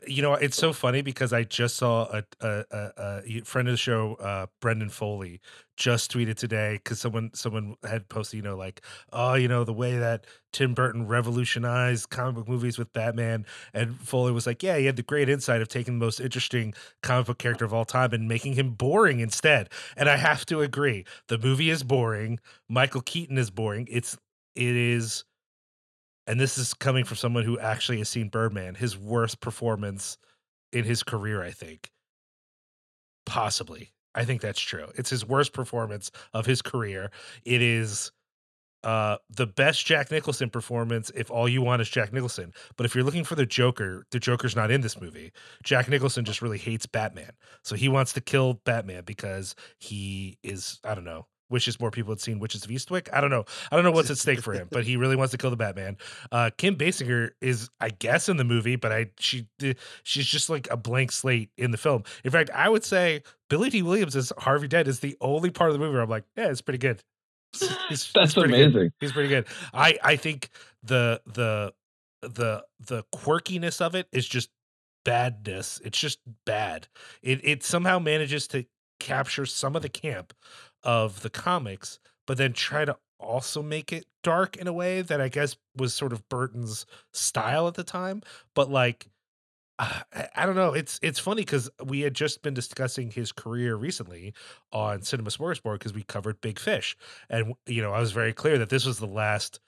you know it's so funny because I just saw a a, a, a friend of the show, uh, Brendan Foley, just tweeted today because someone someone had posted, you know, like oh, you know, the way that Tim Burton revolutionized comic book movies with Batman, and Foley was like, yeah, he had the great insight of taking the most interesting comic book character of all time and making him boring instead. And I have to agree, the movie is boring. Michael Keaton is boring. It's it is and this is coming from someone who actually has seen Birdman, his worst performance in his career, I think. Possibly. I think that's true. It's his worst performance of his career. It is uh the best Jack Nicholson performance if all you want is Jack Nicholson. But if you're looking for the Joker, the Joker's not in this movie. Jack Nicholson just really hates Batman. So he wants to kill Batman because he is, I don't know, wishes more people had seen Witches of Eastwick. I don't know. I don't know what's at stake for him, but he really wants to kill the Batman. Uh, Kim Basinger is, I guess, in the movie, but I she she's just like a blank slate in the film. In fact, I would say Billy Dee Williams as Harvey Dent is the only part of the movie where I'm like, yeah, it's pretty good. He's- he's- That's he's pretty good. amazing. He's pretty good. I I think the the the the quirkiness of it is just badness. It's just bad. It it somehow manages to capture some of the camp of the comics, but then try to also make it dark in a way that I guess was sort of Burton's style at the time. But like uh, I I don't know. It's it's funny because we had just been discussing his career recently on Cinema Smorgasbord because we covered Big Fish, and you know I was very clear that this was the last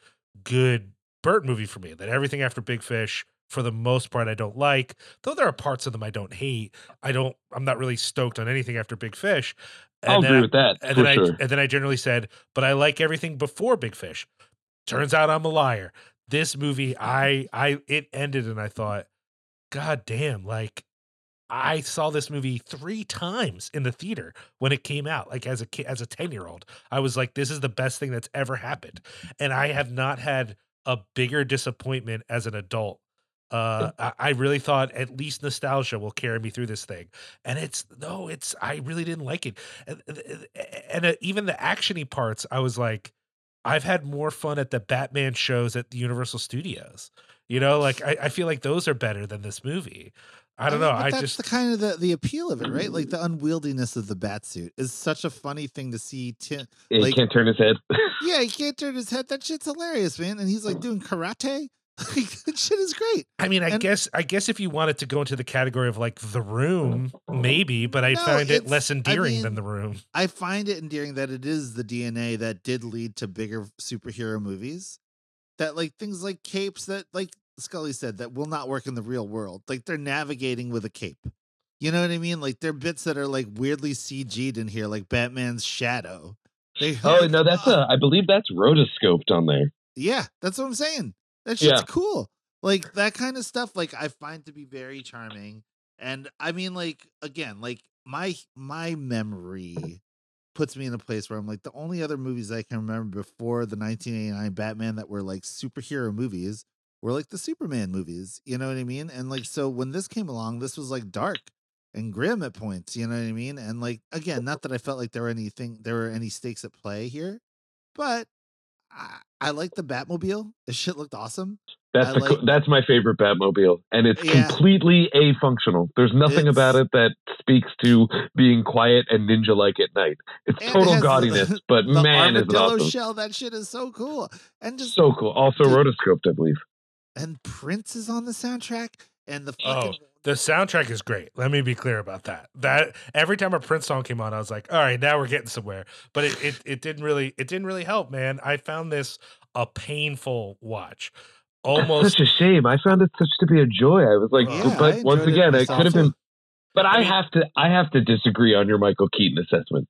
good Burton movie for me. That everything after Big Fish, for the most part, I don't like. Though there are parts of them I don't hate. I don't. I'm not really stoked on anything after Big Fish. And I'll agree I- with that and then sure. I and then I generally said, but I like everything before Big Fish. Turns out I'm a liar. This movie, I I it ended and I thought, God damn, like I saw this movie three times in the theater when it came out, like as a kid, as a 10 year old. I was like, this is the best thing that's ever happened. And I have not had a bigger disappointment as an adult. Uh, I, I really thought at least nostalgia will carry me through this thing. And it's no, it's, I really didn't like it. And, and uh, even the actiony parts, I was like, I've had more fun at the Batman shows at the Universal Studios. You know, like I, I feel like those are better than this movie. I don't mean, know. but I that's just the kind of the, the appeal of it, right? Like the unwieldiness of the bat suit is such a funny thing to see. Tim, he like- can't turn his head. yeah, he can't turn his head. That shit's hilarious, man. And he's like doing karate. Like that shit is great. I mean, I And- guess I guess if you wanted to go into the category of like the room, maybe, but I No, find it it's- less I endearing than the room. I find it endearing that it is the DNA that did lead to bigger superhero movies. That like things like capes that like Scully said that will not work in the real world. Like they're navigating with a cape. You know what I mean? Like they're bits that are like weirdly CG'd in here, like Batman's shadow. They oh no, that's uh, a. I believe that's rotoscoped on there. Yeah, that's what I'm saying. That shit's Yeah. cool. Like that kind of stuff like I find to be very charming. And I mean like again, like my my memory puts me in a place where I'm like the only other movies I can remember before the 1989 Batman that were like superhero movies were like the Superman movies, you know what I mean? And like so when this came along, this was like dark and grim at points, you know what I mean? And like again, not that I felt like there were anything there were any stakes at play here, but I, I like the Batmobile. The shit looked awesome. That's I the, like- that's my favorite Batmobile, and it's Yeah. completely a functional. There's nothing It's- about it that speaks to being quiet and ninja like at night. It's And it total the- gaudiness, but the man, is it awesome! shell. That shit is so cool. And just So cool. Also Dude. rotoscoped, I believe. and Prince is on the soundtrack. And the Oh, fucking the soundtrack is great. Let me be clear about that. That every time a Prince song came on, I was like, all right, now we're getting somewhere. But it it, it didn't really it didn't really help, man. I found this a painful watch. That's Almost such a shame. I found it such to be a joy. I was like, Yeah, but once enjoyed it again, it myself, could have been. But I, I mean- have to, I have to disagree on your Michael Keaton assessment.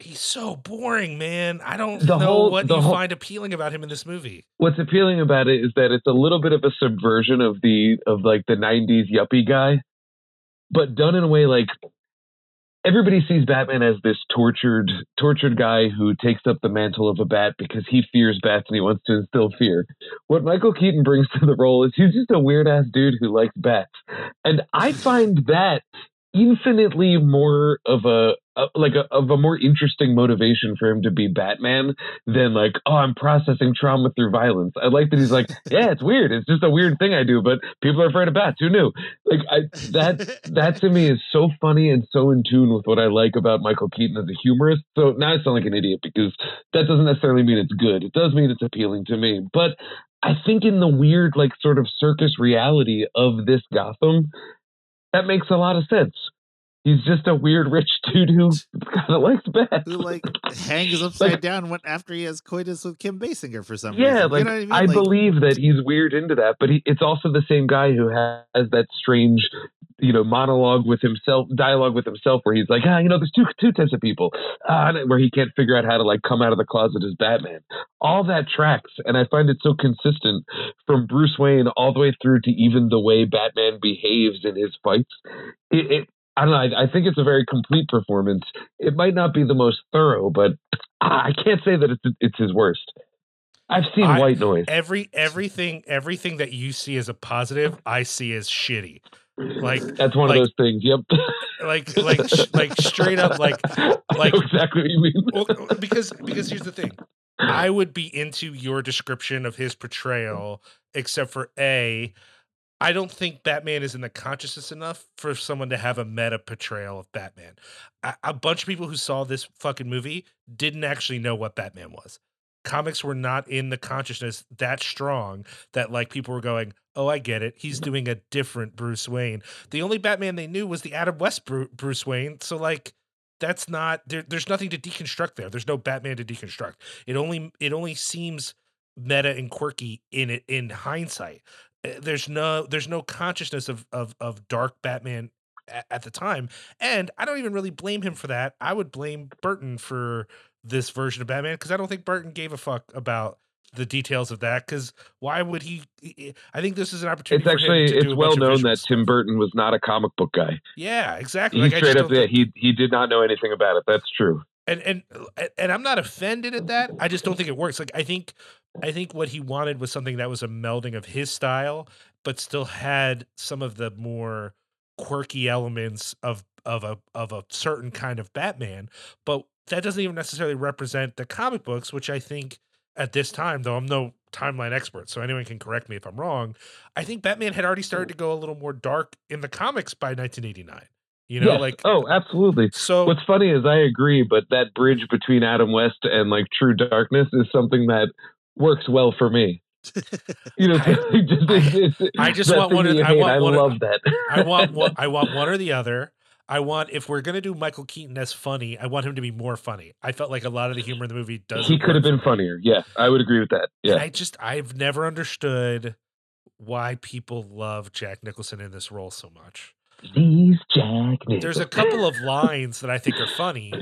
He's so boring, man. I don't The know whole- what you whole- find appealing about him in this movie. What's appealing about it is that it's a little bit of a subversion of the of like the '90s yuppie guy, but done in a way like everybody sees Batman as this tortured, tortured guy who takes up the mantle of a bat because he fears bats and he wants to instill fear. What Michael Keaton brings to the role is he's just a weird ass dude who likes bats, and I find that infinitely more of a, a like a, of a more interesting motivation for him to be Batman than like oh I'm processing trauma through violence. I like that he's like yeah it's weird it's just a weird thing I do but people are afraid of bats who knew like I that that to me is so funny and so in tune with what I like about Michael Keaton as a humorist. So now I sound like an idiot because that doesn't necessarily mean it's good. It does mean it's appealing to me. But I think in the weird, like sort of circus reality of this Gotham, that makes a lot of sense. He's just a weird rich dude who kind of likes bats. who like hangs upside down when after he has coitus with Kim Basinger for some Yeah, reason. like you know I mean? I Like, believe that he's weird into that, but he, it's also the same guy who has that strange, you know, monologue with himself, dialogue with himself, where he's like, ah, you know, there's two two types of people, ah, where he can't figure out how to like come out of the closet as Batman. All that tracks, and I find it so consistent from Bruce Wayne all the way through to even the way Batman behaves in his fights. It, it I don't know. I, I think it's a very complete performance. It might not be the most thorough, but I can't say that it's it's his worst. I've seen I- White Noise. Every everything everything that you see as a positive, I see as shitty. Like That's one like- of those things. Yep. like like sh- like straight up like I like- know exactly what you mean. well, because because here's the thing. I would be into your description of his portrayal, except for A, I don't think Batman is in the consciousness enough for someone to have a meta portrayal of Batman. A, a bunch of people who saw this fucking movie didn't actually know what Batman was. Comics were not in the consciousness that strong that like people were going, "Oh, I get it. He's mm-hmm. doing a different Bruce Wayne." The only Batman they knew was the Adam West Bru- Bruce Wayne. So like that's not there, there's nothing to deconstruct there. There's no Batman to deconstruct. It only it only seems meta and quirky in it in hindsight. There's no there's no consciousness of of of dark Batman at, at the time, and I don't even really blame him for that. I would blame Burton for this version of Batman because I don't think Burton gave a fuck about the details of that. Because why would he? I think this is an opportunity. It's actually it's well known that Tim. Burton was not a comic book guy. Yeah, exactly. He Like, straight up yeah, he he did not know anything about it. That's true. and and and I'm not offended at that. I just don't think it works. Like I think I think what he wanted was something that was a melding of his style, but still had some of the more quirky elements of of a of a certain kind of Batman. But that doesn't even necessarily represent the comic books, which I think at this time, though I'm no timeline expert, so anyone can correct me if I'm wrong. I think Batman had already started to go a little more dark in the comics by 1989. You know, Yes. like oh, absolutely. so. What's funny is I agree, but that bridge between Adam West and like True Darkness is something that works well for me. You know, I- just, it's, it's, I just want one of- I want I one of- love that. I want one, I want one or the other. I want if we're gonna do Michael Keaton as funny, I want him to be more funny. I felt like a lot of the humor in the movie does. he could have been funnier. Yeah, I would agree with that. And Yeah. I just I've never understood why people love Jack Nicholson in this role so much. These Jack Nicholson. There's a couple of lines that I think are funny,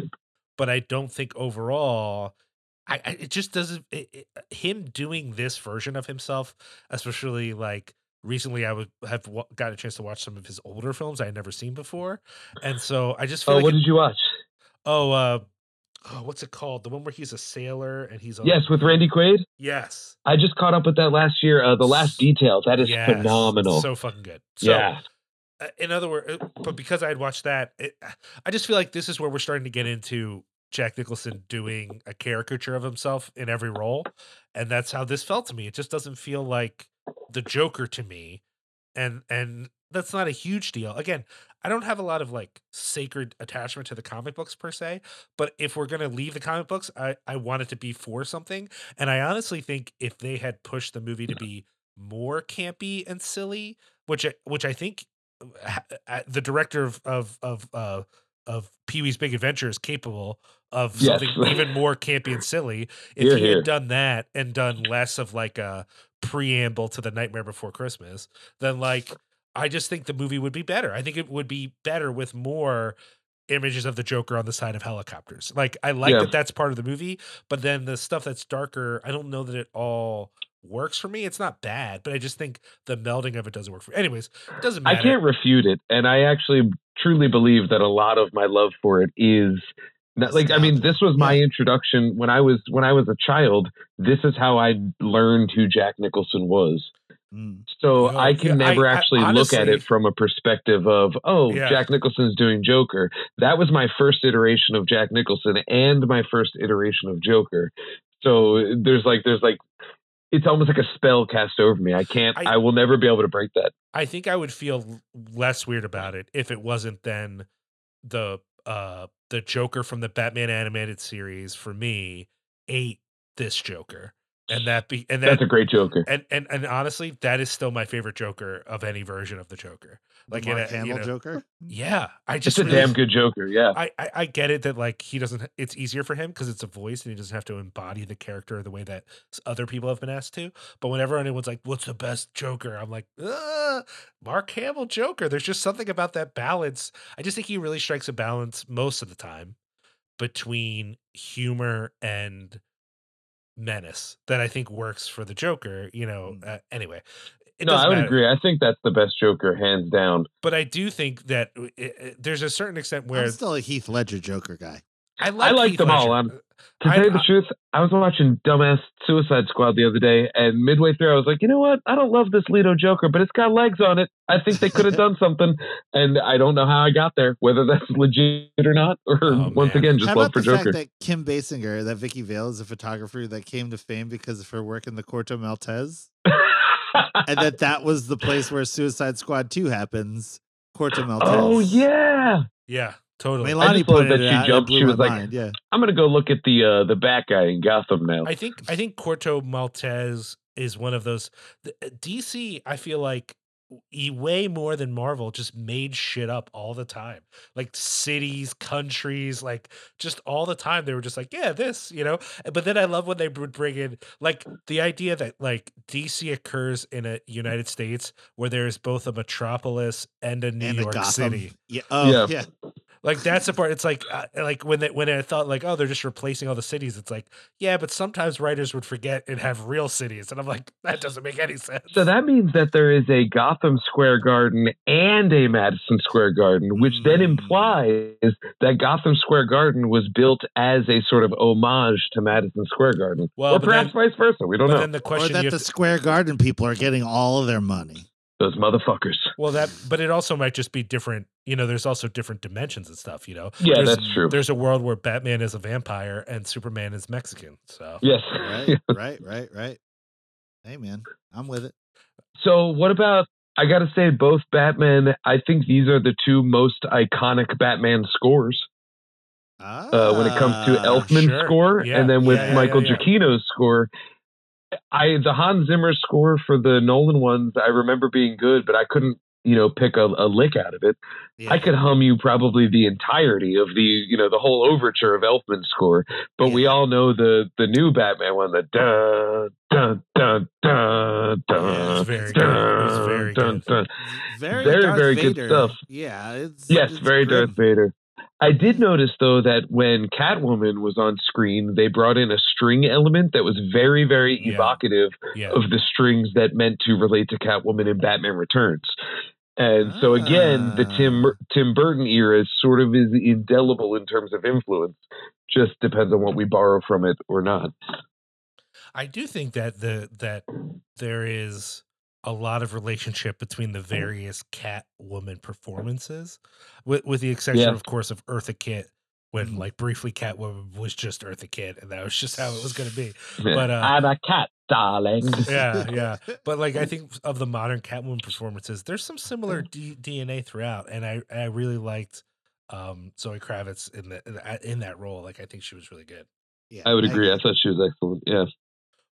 but I don't think overall. I, I it just doesn't. It, it, him doing this version of himself, especially like recently, I would have wa- got a chance to watch some of his older films I had never seen before, and so I just feel Oh, like what it- did you watch? oh, uh, oh, what's it called? The one where he's a sailor and he's on. Yes, with Randy Quaid. yes, I just caught up with that last year. Uh, the last detail. That is Yes. phenomenal. so fucking good. So, yeah. uh, in other words, but because I had watched that, it, I just feel like this is where we're starting to get into Jack Nicholson doing a caricature of himself in every role, and that's how this felt to me. It just doesn't feel like the Joker to me, and and that's not a huge deal. Again, I don't have a lot of like sacred attachment to the comic books per se, but if we're gonna leave the comic books, I I want it to be for something, and I honestly think if they had pushed the movie to be more campy and silly, which I, which I think uh, uh, the director of of of uh, of Pee Wee's Big Adventure is capable of Yes. something even more campy and silly. If Hear, he had done that and done less of like a preamble to the Nightmare Before Christmas, then like I just think the movie would be better. I think it would be better with more images of the Joker on the side of helicopters. Like I like Yeah. that that's part of the movie, but then the stuff that's darker, I don't know that it all works for me. It's not bad, but I just think the melding of it doesn't work for me. Anyways, it doesn't matter. I can't refute it, and I actually truly believe that a lot of my love for it is not, like I mean, this was my introduction when I was when I was a child. This is how I learned who Jack Nicholson was. Mm. So I can yeah, I- never I- actually look at it from a perspective of, oh, Yeah. Jack Nicholson's doing Joker. That was my first iteration of Jack Nicholson and my first iteration of Joker. So there's like there's like it's almost like a spell cast over me. I can't I- I, will never be able to break that. I think I would feel less weird about it if it wasn't then the uh the Joker from the Batman animated series for me ate this Joker. And that be and That's a great Joker. and, and and honestly, that is still my favorite Joker of any version of the Joker. The Like in Mark a- you Hamill know- Joker. Yeah, I It's just a really- damn good Joker, yeah. I, I I get it that like he doesn't. It's easier for him because it's a voice and he doesn't have to embody the character the way that other people have been asked to. But whenever anyone's like, "What's the best Joker?" I'm like, "Uh, Mark Hamill Joker." There's just something about that balance. I just think he really strikes a balance most of the time between humor and menace that I think works for the Joker. You know. Mm. Uh, anyway, it no, I would matter agree. I think that's the best Joker, hands down. but I do think that uh, it, it- there's a certain extent where I'm still a Heath Ledger Joker guy. I like, like Heath them all. Ledger. I'm- Uh, To I- tell you the I- truth, I was watching Dumbass Suicide Squad the other day, and midway through, I was like, you know what? I don't love this Leto Joker, but it's got legs on it. I think they could have done something, and I don't know how I got there, whether that's legit or not, or Oh, once man. again, just How love about for the Joker. fact that Kim Basinger, that Vicki Vale is a photographer that came to fame because of her work in the Corto Maltese, and that that was the place where Suicide Squad 2 happens. Corto Maltese. oh yeah, Yeah, totally. Melanie just love pointed that it she out. and it jumped. She was like, mind. Yeah. I'm gonna go look at the uh, the bad guy in Gotham now. I think I think Corto Maltese is one of those the, uh, DC. I feel like way more than Marvel just made shit up all the time, like cities, countries, like just all the time. They were just like, yeah, this, you know. But then I love when they would bring in like the idea that like DC occurs in a United States where there is both a metropolis and a New and York Gotham. City. Yeah. Oh, yeah. Yeah. Like that's the part. It's like uh, like when they, when I thought like oh they're just replacing all the cities. It's like yeah, but sometimes writers would forget and have real cities, and I'm like that doesn't make any sense. So that means that there is a Gotham Square Garden and a Madison Square Garden, which then Mm. implies that Gotham Square Garden was built as a sort of homage to Madison Square Garden. Well, or but perhaps vice versa. We don't but know. then the Or question that the to- Square Garden people are getting all of their money. Those motherfuckers. well that but it also might just be different. You know, there's also different dimensions and stuff. You know, Yeah, There's- that's true. There's a world where Batman is a vampire and Superman is Mexican. So Yes. Right, right, right, right. Hey, man, I'm with it. So what about? I got to say, both Batman. I think these are the two most iconic Batman scores. uh, when it comes to Ah, Elfman's sure. score, Yeah, and then with yeah, yeah, Michael yeah, yeah. Giacchino's score. I the Hans Zimmer score for the Nolan ones, I remember being good, but I couldn't, you know, pick a, a lick out of it. yeah. I could hum you probably the entirety of the, you know, the whole overture of Elfman's score, but we all know the the new Batman one, the dun Yeah, it dun. was very good. Dun, very dun, good. very, very, very good stuff. Yeah, it's Yes, it's very grim. Darth Vader. I did notice though that when Catwoman was on screen, they brought in a string element that was very, very Yeah. evocative Yeah. of the strings that meant to relate to Catwoman in Batman Returns. And so again, the Tim Ah. Tim Burton era sort of is indelible in terms of influence. Just depends on what we borrow from it or not. I do think that the that there is a lot of relationship between the various Catwoman performances, with with the exception, Yeah. of course, of Eartha Kitt when Mhm. like briefly Catwoman was just Eartha Kitt, and that was just how it was going to be. Yeah. But, uh, I'm a cat, darling. Yeah, yeah. But like I think of the modern Catwoman performances, there's some similar Mm. D- DNA throughout, and I I really liked um Zoe Kravitz in the in that- role. Like I think she was really good. Yeah, I would agree. I thought she was excellent. Yeah.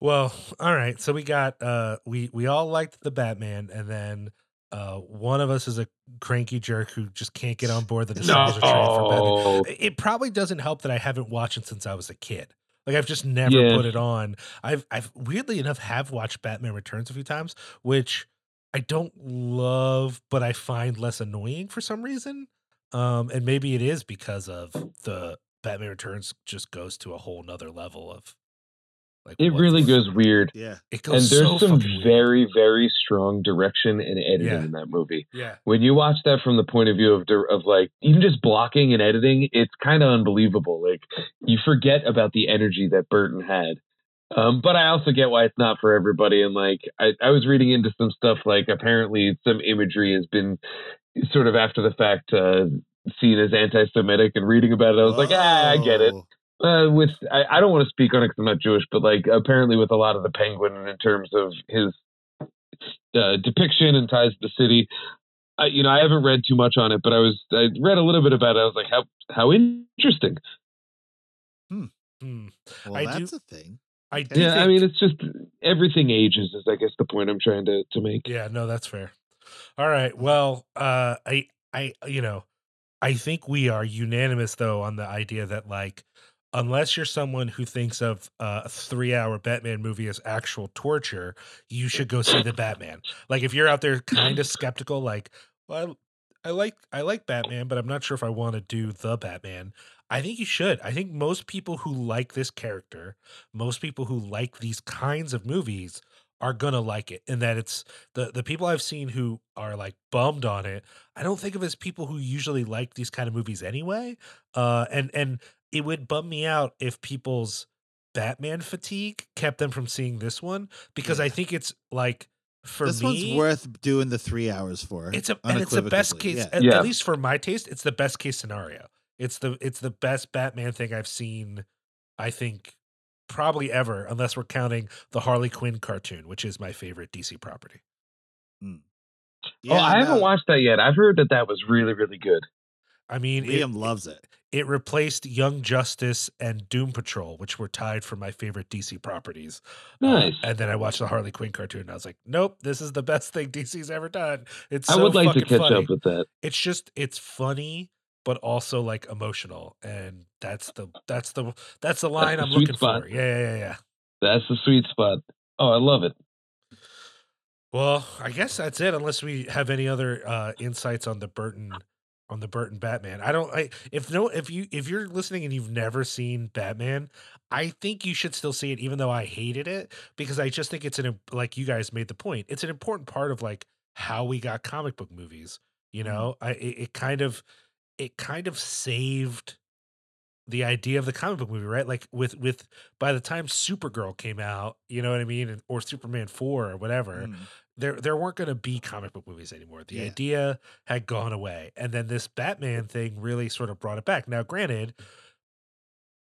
Well, all right. So we got uh we we all liked the Batman, and then uh one of us is a cranky jerk who just can't get on board the nostalgia train for Batman. It probably doesn't help that I haven't watched it since I was a kid. Like I've just never Yeah. put it on. I've I've weirdly enough have watched Batman Returns a few times, which I don't love, but I find less annoying for some reason. Um, and maybe it is because of the Batman Returns just goes to a whole nother level of like It really the- goes weird. Yeah. It And there's so some fucking weird. very, very strong direction and editing Yeah. in that movie. yeah When you watch that from the point of view of of like even just blocking and editing, it's kind of unbelievable. Like you forget about the energy that Burton had. Um, but I also get why it's not for everybody. And like I, I was reading into some stuff like apparently some imagery has been sort of after the fact uh, seen as anti-Semitic. And reading about it, I was like, ah, I get it. Whoa. Uh, with I, I don't want to speak on it because I'm not Jewish, but like apparently with a lot of the Penguin in terms of his uh, depiction and ties to the city. I, you know, I haven't read too much on it, but I was I read a little bit about it. I was like, how how interesting. Hmm. Well, I do- that's a thing. I do Yeah, I mean, it's just everything ages is I guess the point I'm trying to to make. Yeah, no, that's fair. All right. Well, uh I I you know, I think we are unanimous though on the idea that like unless you're someone who thinks of uh, a 3-hour Batman movie as actual torture, you should go see the Batman. Like if you're out there kind of skeptical like, well, I, I like I like Batman, but I'm not sure if I want to do the Batman. I think you should. I think most people who like this character, most people who like these kinds of movies are gonna like it and that it's the the people i've seen who are like bummed on it i don't think of as people who usually like these kind of movies anyway uh and and it would bum me out if people's batman fatigue kept them from seeing this one because i think it's like for this me one's worth doing the three hours for. it's a and it's the best unequivocally, case yeah. at, Yeah. at least for my taste it's the best case scenario it's the it's the best batman thing i've seen i think probably ever unless we're counting the harley quinn cartoon which is my favorite dc property hmm. oh, Yeah, oh, I haven't watched that yet. I've heard that that was really really good. I mean it, Liam loves it. it replaced young justice and doom patrol which were tied for my favorite dc properties Uh, Nice. and then i watched the harley quinn cartoon and i was like nope this is the best thing dc's ever done it's I so would like to catch funny. up with that. it's just it's funny but also like emotional and that's the that's the that's the line the i'm looking spot. for yeah yeah yeah yeah That's the sweet spot. Oh, I love it. well i guess that's it unless we have any other uh insights on the burton on the burton batman i don't i if no if you if you're listening and you've never seen batman i think you should still see it even though i hated it because i just think it's an like you guys made the point it's an important part of like how we got comic book movies you Mhm. know i it, it kind of it kind of saved the idea of the comic book movie, right? Like with with by the time Supergirl came out, you know what I mean, or Superman four or whatever, Mm. There there weren't going to be comic book movies anymore. The Yeah. idea had gone away, and then this Batman thing really sort of brought it back. Now, granted,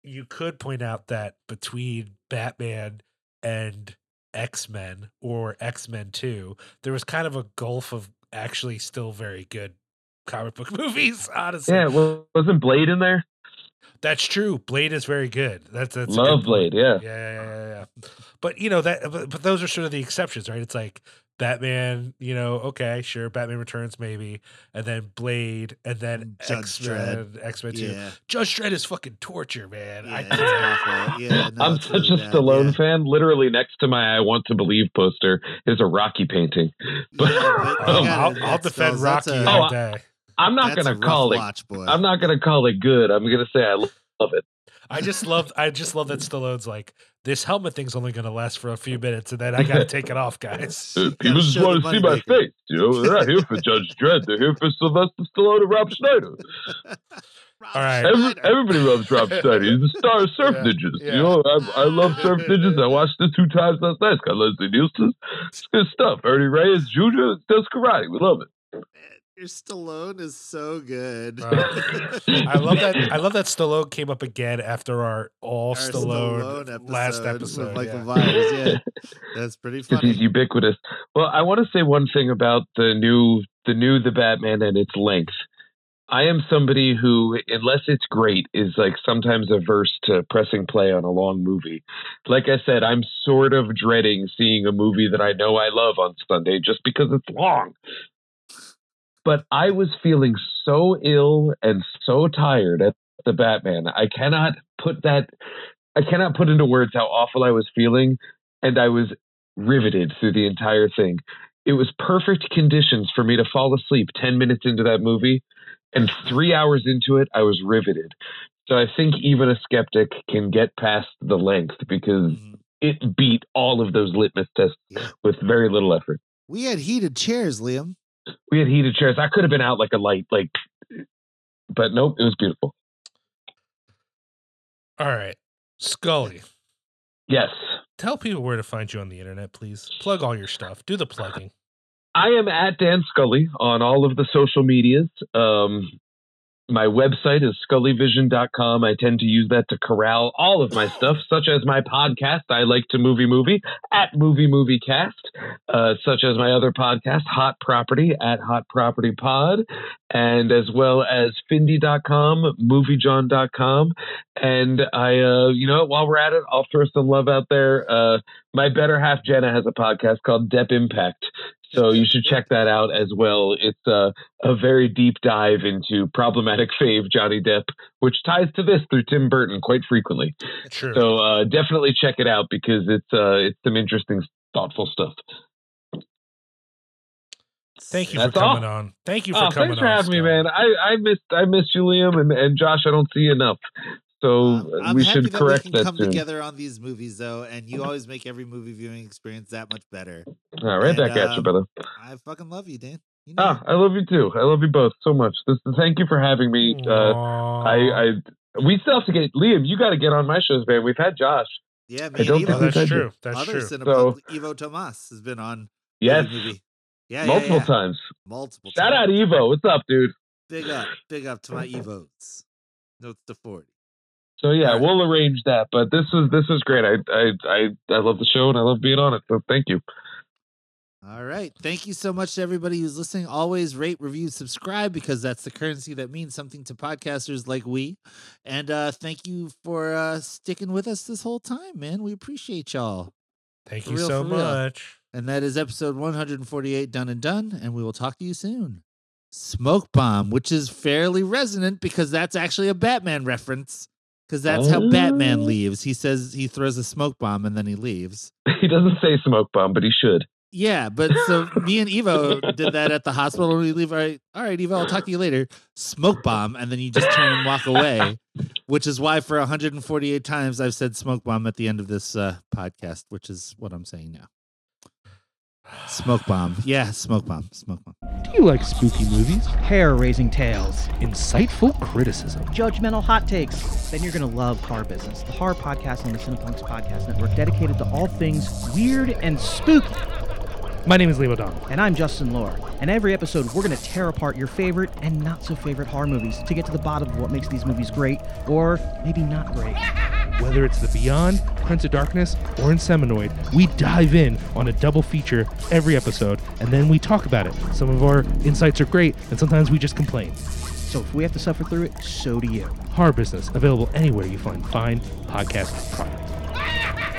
you could point out that between Batman and X Men or X Men Two, there was kind of a gulf of actually still very good comic book movies. Honestly, Yeah, well, wasn't Blade in there? that's true. Blade is very good. That's that's Love good. Blade. Yeah. Yeah, yeah, yeah, yeah. But you know that, but, but those are sort of the exceptions, right? It's like Batman. You know, okay, sure, Batman Returns maybe, and then Blade, and then Judge X Dredd. Men, X Men Two. Yeah. Judge Dredd is fucking torture, man. Yeah, I can't. Yeah, no, I'm such really a bad, Stallone yeah. fan. Literally next to my "I Want to Believe" poster is a Rocky painting. But- Yeah, but Oh, I'll, I'll defend that's Rocky a- oh, all Oh, day. I'm not that's gonna rough call it. boy. I'm not gonna call it good. I'm gonna say I love it. I just love, I just love that Stallone's like this helmet thing's only going to last for a few minutes, and then I got to take it off, guys. You People just want to see my moneymaker. face. You know, they're not here for Judge Dredd. They're here for Sylvester Stallone and Rob Schneider. Rob All right. Every, everybody loves Rob Schneider. He's the star of Surf Yeah, Ninjas. yeah. You know, I, I love Surf Ninjas. I watched it two times last night. It's got Leslie Nielsen. It's good stuff. Ernie Reyes Jr. does karate. We love it. Your Stallone is so good. Uh, I love that. I love that Stallone came up again after our all Our Stallone, last episode. Michael yeah. Myers. Yeah, that's pretty because funny. he's ubiquitous. Well, I want to say one thing about the new, the new, the Batman and its length. I am somebody who, unless it's great, is like sometimes averse to pressing play on a long movie. Like I said, I'm sort of dreading seeing a movie that I know I love on Sunday just because it's long. But I was feeling so ill and so tired at the Batman. I cannot put that, I cannot put into words how awful I was feeling. And I was riveted through the entire thing. It was perfect conditions for me to fall asleep 10 minutes into that movie. And three hours into it, I was riveted. So I think even a skeptic can get past the length because Mhm. it beat all of those litmus tests Yeah. with very little effort. We had heated chairs, Liam. We had heated chairs. I could have been out like a light, like, but nope, it was beautiful. All right, Scully. Yes. Tell people where to find you on the internet, please. Plug all your stuff. Do the plugging. I am at Dan Scully on all of the social medias. Um, my website is scullyvision.com. I tend to use that to corral all of my stuff, such as my podcast, I Like to Movie Movie, at Movie Movie Cast, uh, such as my other podcast, Hot Property, at Hot Property Pod, and as well as Findy.com, MovieJohn.com. And I, uh, you know, while we're at it, I'll throw some love out there. Uh, my better half, Jenna, has a podcast called Depp Impact. So you should check that out as well. It's a, a very deep dive into problematic fave Johnny Depp, which ties to this through Tim Burton quite frequently. True. So uh, definitely check it out because it's uh, it's some interesting, thoughtful stuff. Thank you That's for coming all. on. Thank you for Oh, coming thanks for on. having me, man. I, I missed I missed you, Liam, and, and Josh. I don't see you enough. So Um, uh, I'm we happy should that correct we can that come soon. together on these movies, though, and you always make every movie viewing experience that much better. All right, And, back at you, um, brother. I fucking love you, Dan. You know, Ah, I love you too. I love you both so much. This, thank you for having me. Uh, I, I we still have to get Liam. You got to get on my shows, man. We've had Josh. yeah, me I don't and Oh, Evo. think we've that's true. you. That's true. Other true. Cinepunx, Evo Tomas has been on Yes, the movie. Yeah, yeah, multiple times. Multiple times. Shout out. Evo. What's up, dude? Big up, big up to my Evos. Notes to forty. So yeah, All right. we'll arrange that. But this is this is great. I I I I love the show and I love being on it. So thank you. All right. Thank you so much to everybody who's listening. Always rate, review, subscribe because that's the currency that means something to podcasters like we. And uh thank you for uh sticking with us this whole time, man. We appreciate y'all. Thank For you real, so much. And that is episode 148 done and done. And we will talk to you soon. Smoke Bomb, which is fairly resonant because that's actually a Batman reference. Because that's how Batman Oh. leaves. He says he throws a smoke bomb and then he leaves. He doesn't say smoke bomb, but he should. Yeah, but so me and Evo did that at the hospital. We leave. All right, all right, Evo. I'll talk to you later. Smoke bomb, and then you just turn and walk away. Which is why for 148 times I've said smoke bomb at the end of this uh, podcast, which is what I'm saying now. Smoke bomb, yeah, smoke bomb, smoke bomb. Do you like spooky movies? hair raising tales, Insightful criticism? judgmental hot takes, then you're going to love Horror Business, the horror podcast on the Cinepunx Podcast Network dedicated to all things weird and spooky. My name is Liam O'Donnell. And I'm Justin Lohr. And every episode, we're going to tear apart your favorite and not so favorite horror movies to get to the bottom of what makes these movies great or maybe not great. Whether it's The Beyond, Prince of Darkness, or Inseminoid, we dive in on a double feature every episode, and then we talk about it. Some of our insights are great, and sometimes we just complain. So if we have to suffer through it, so do you. Horror Business, available anywhere you find fine podcast products.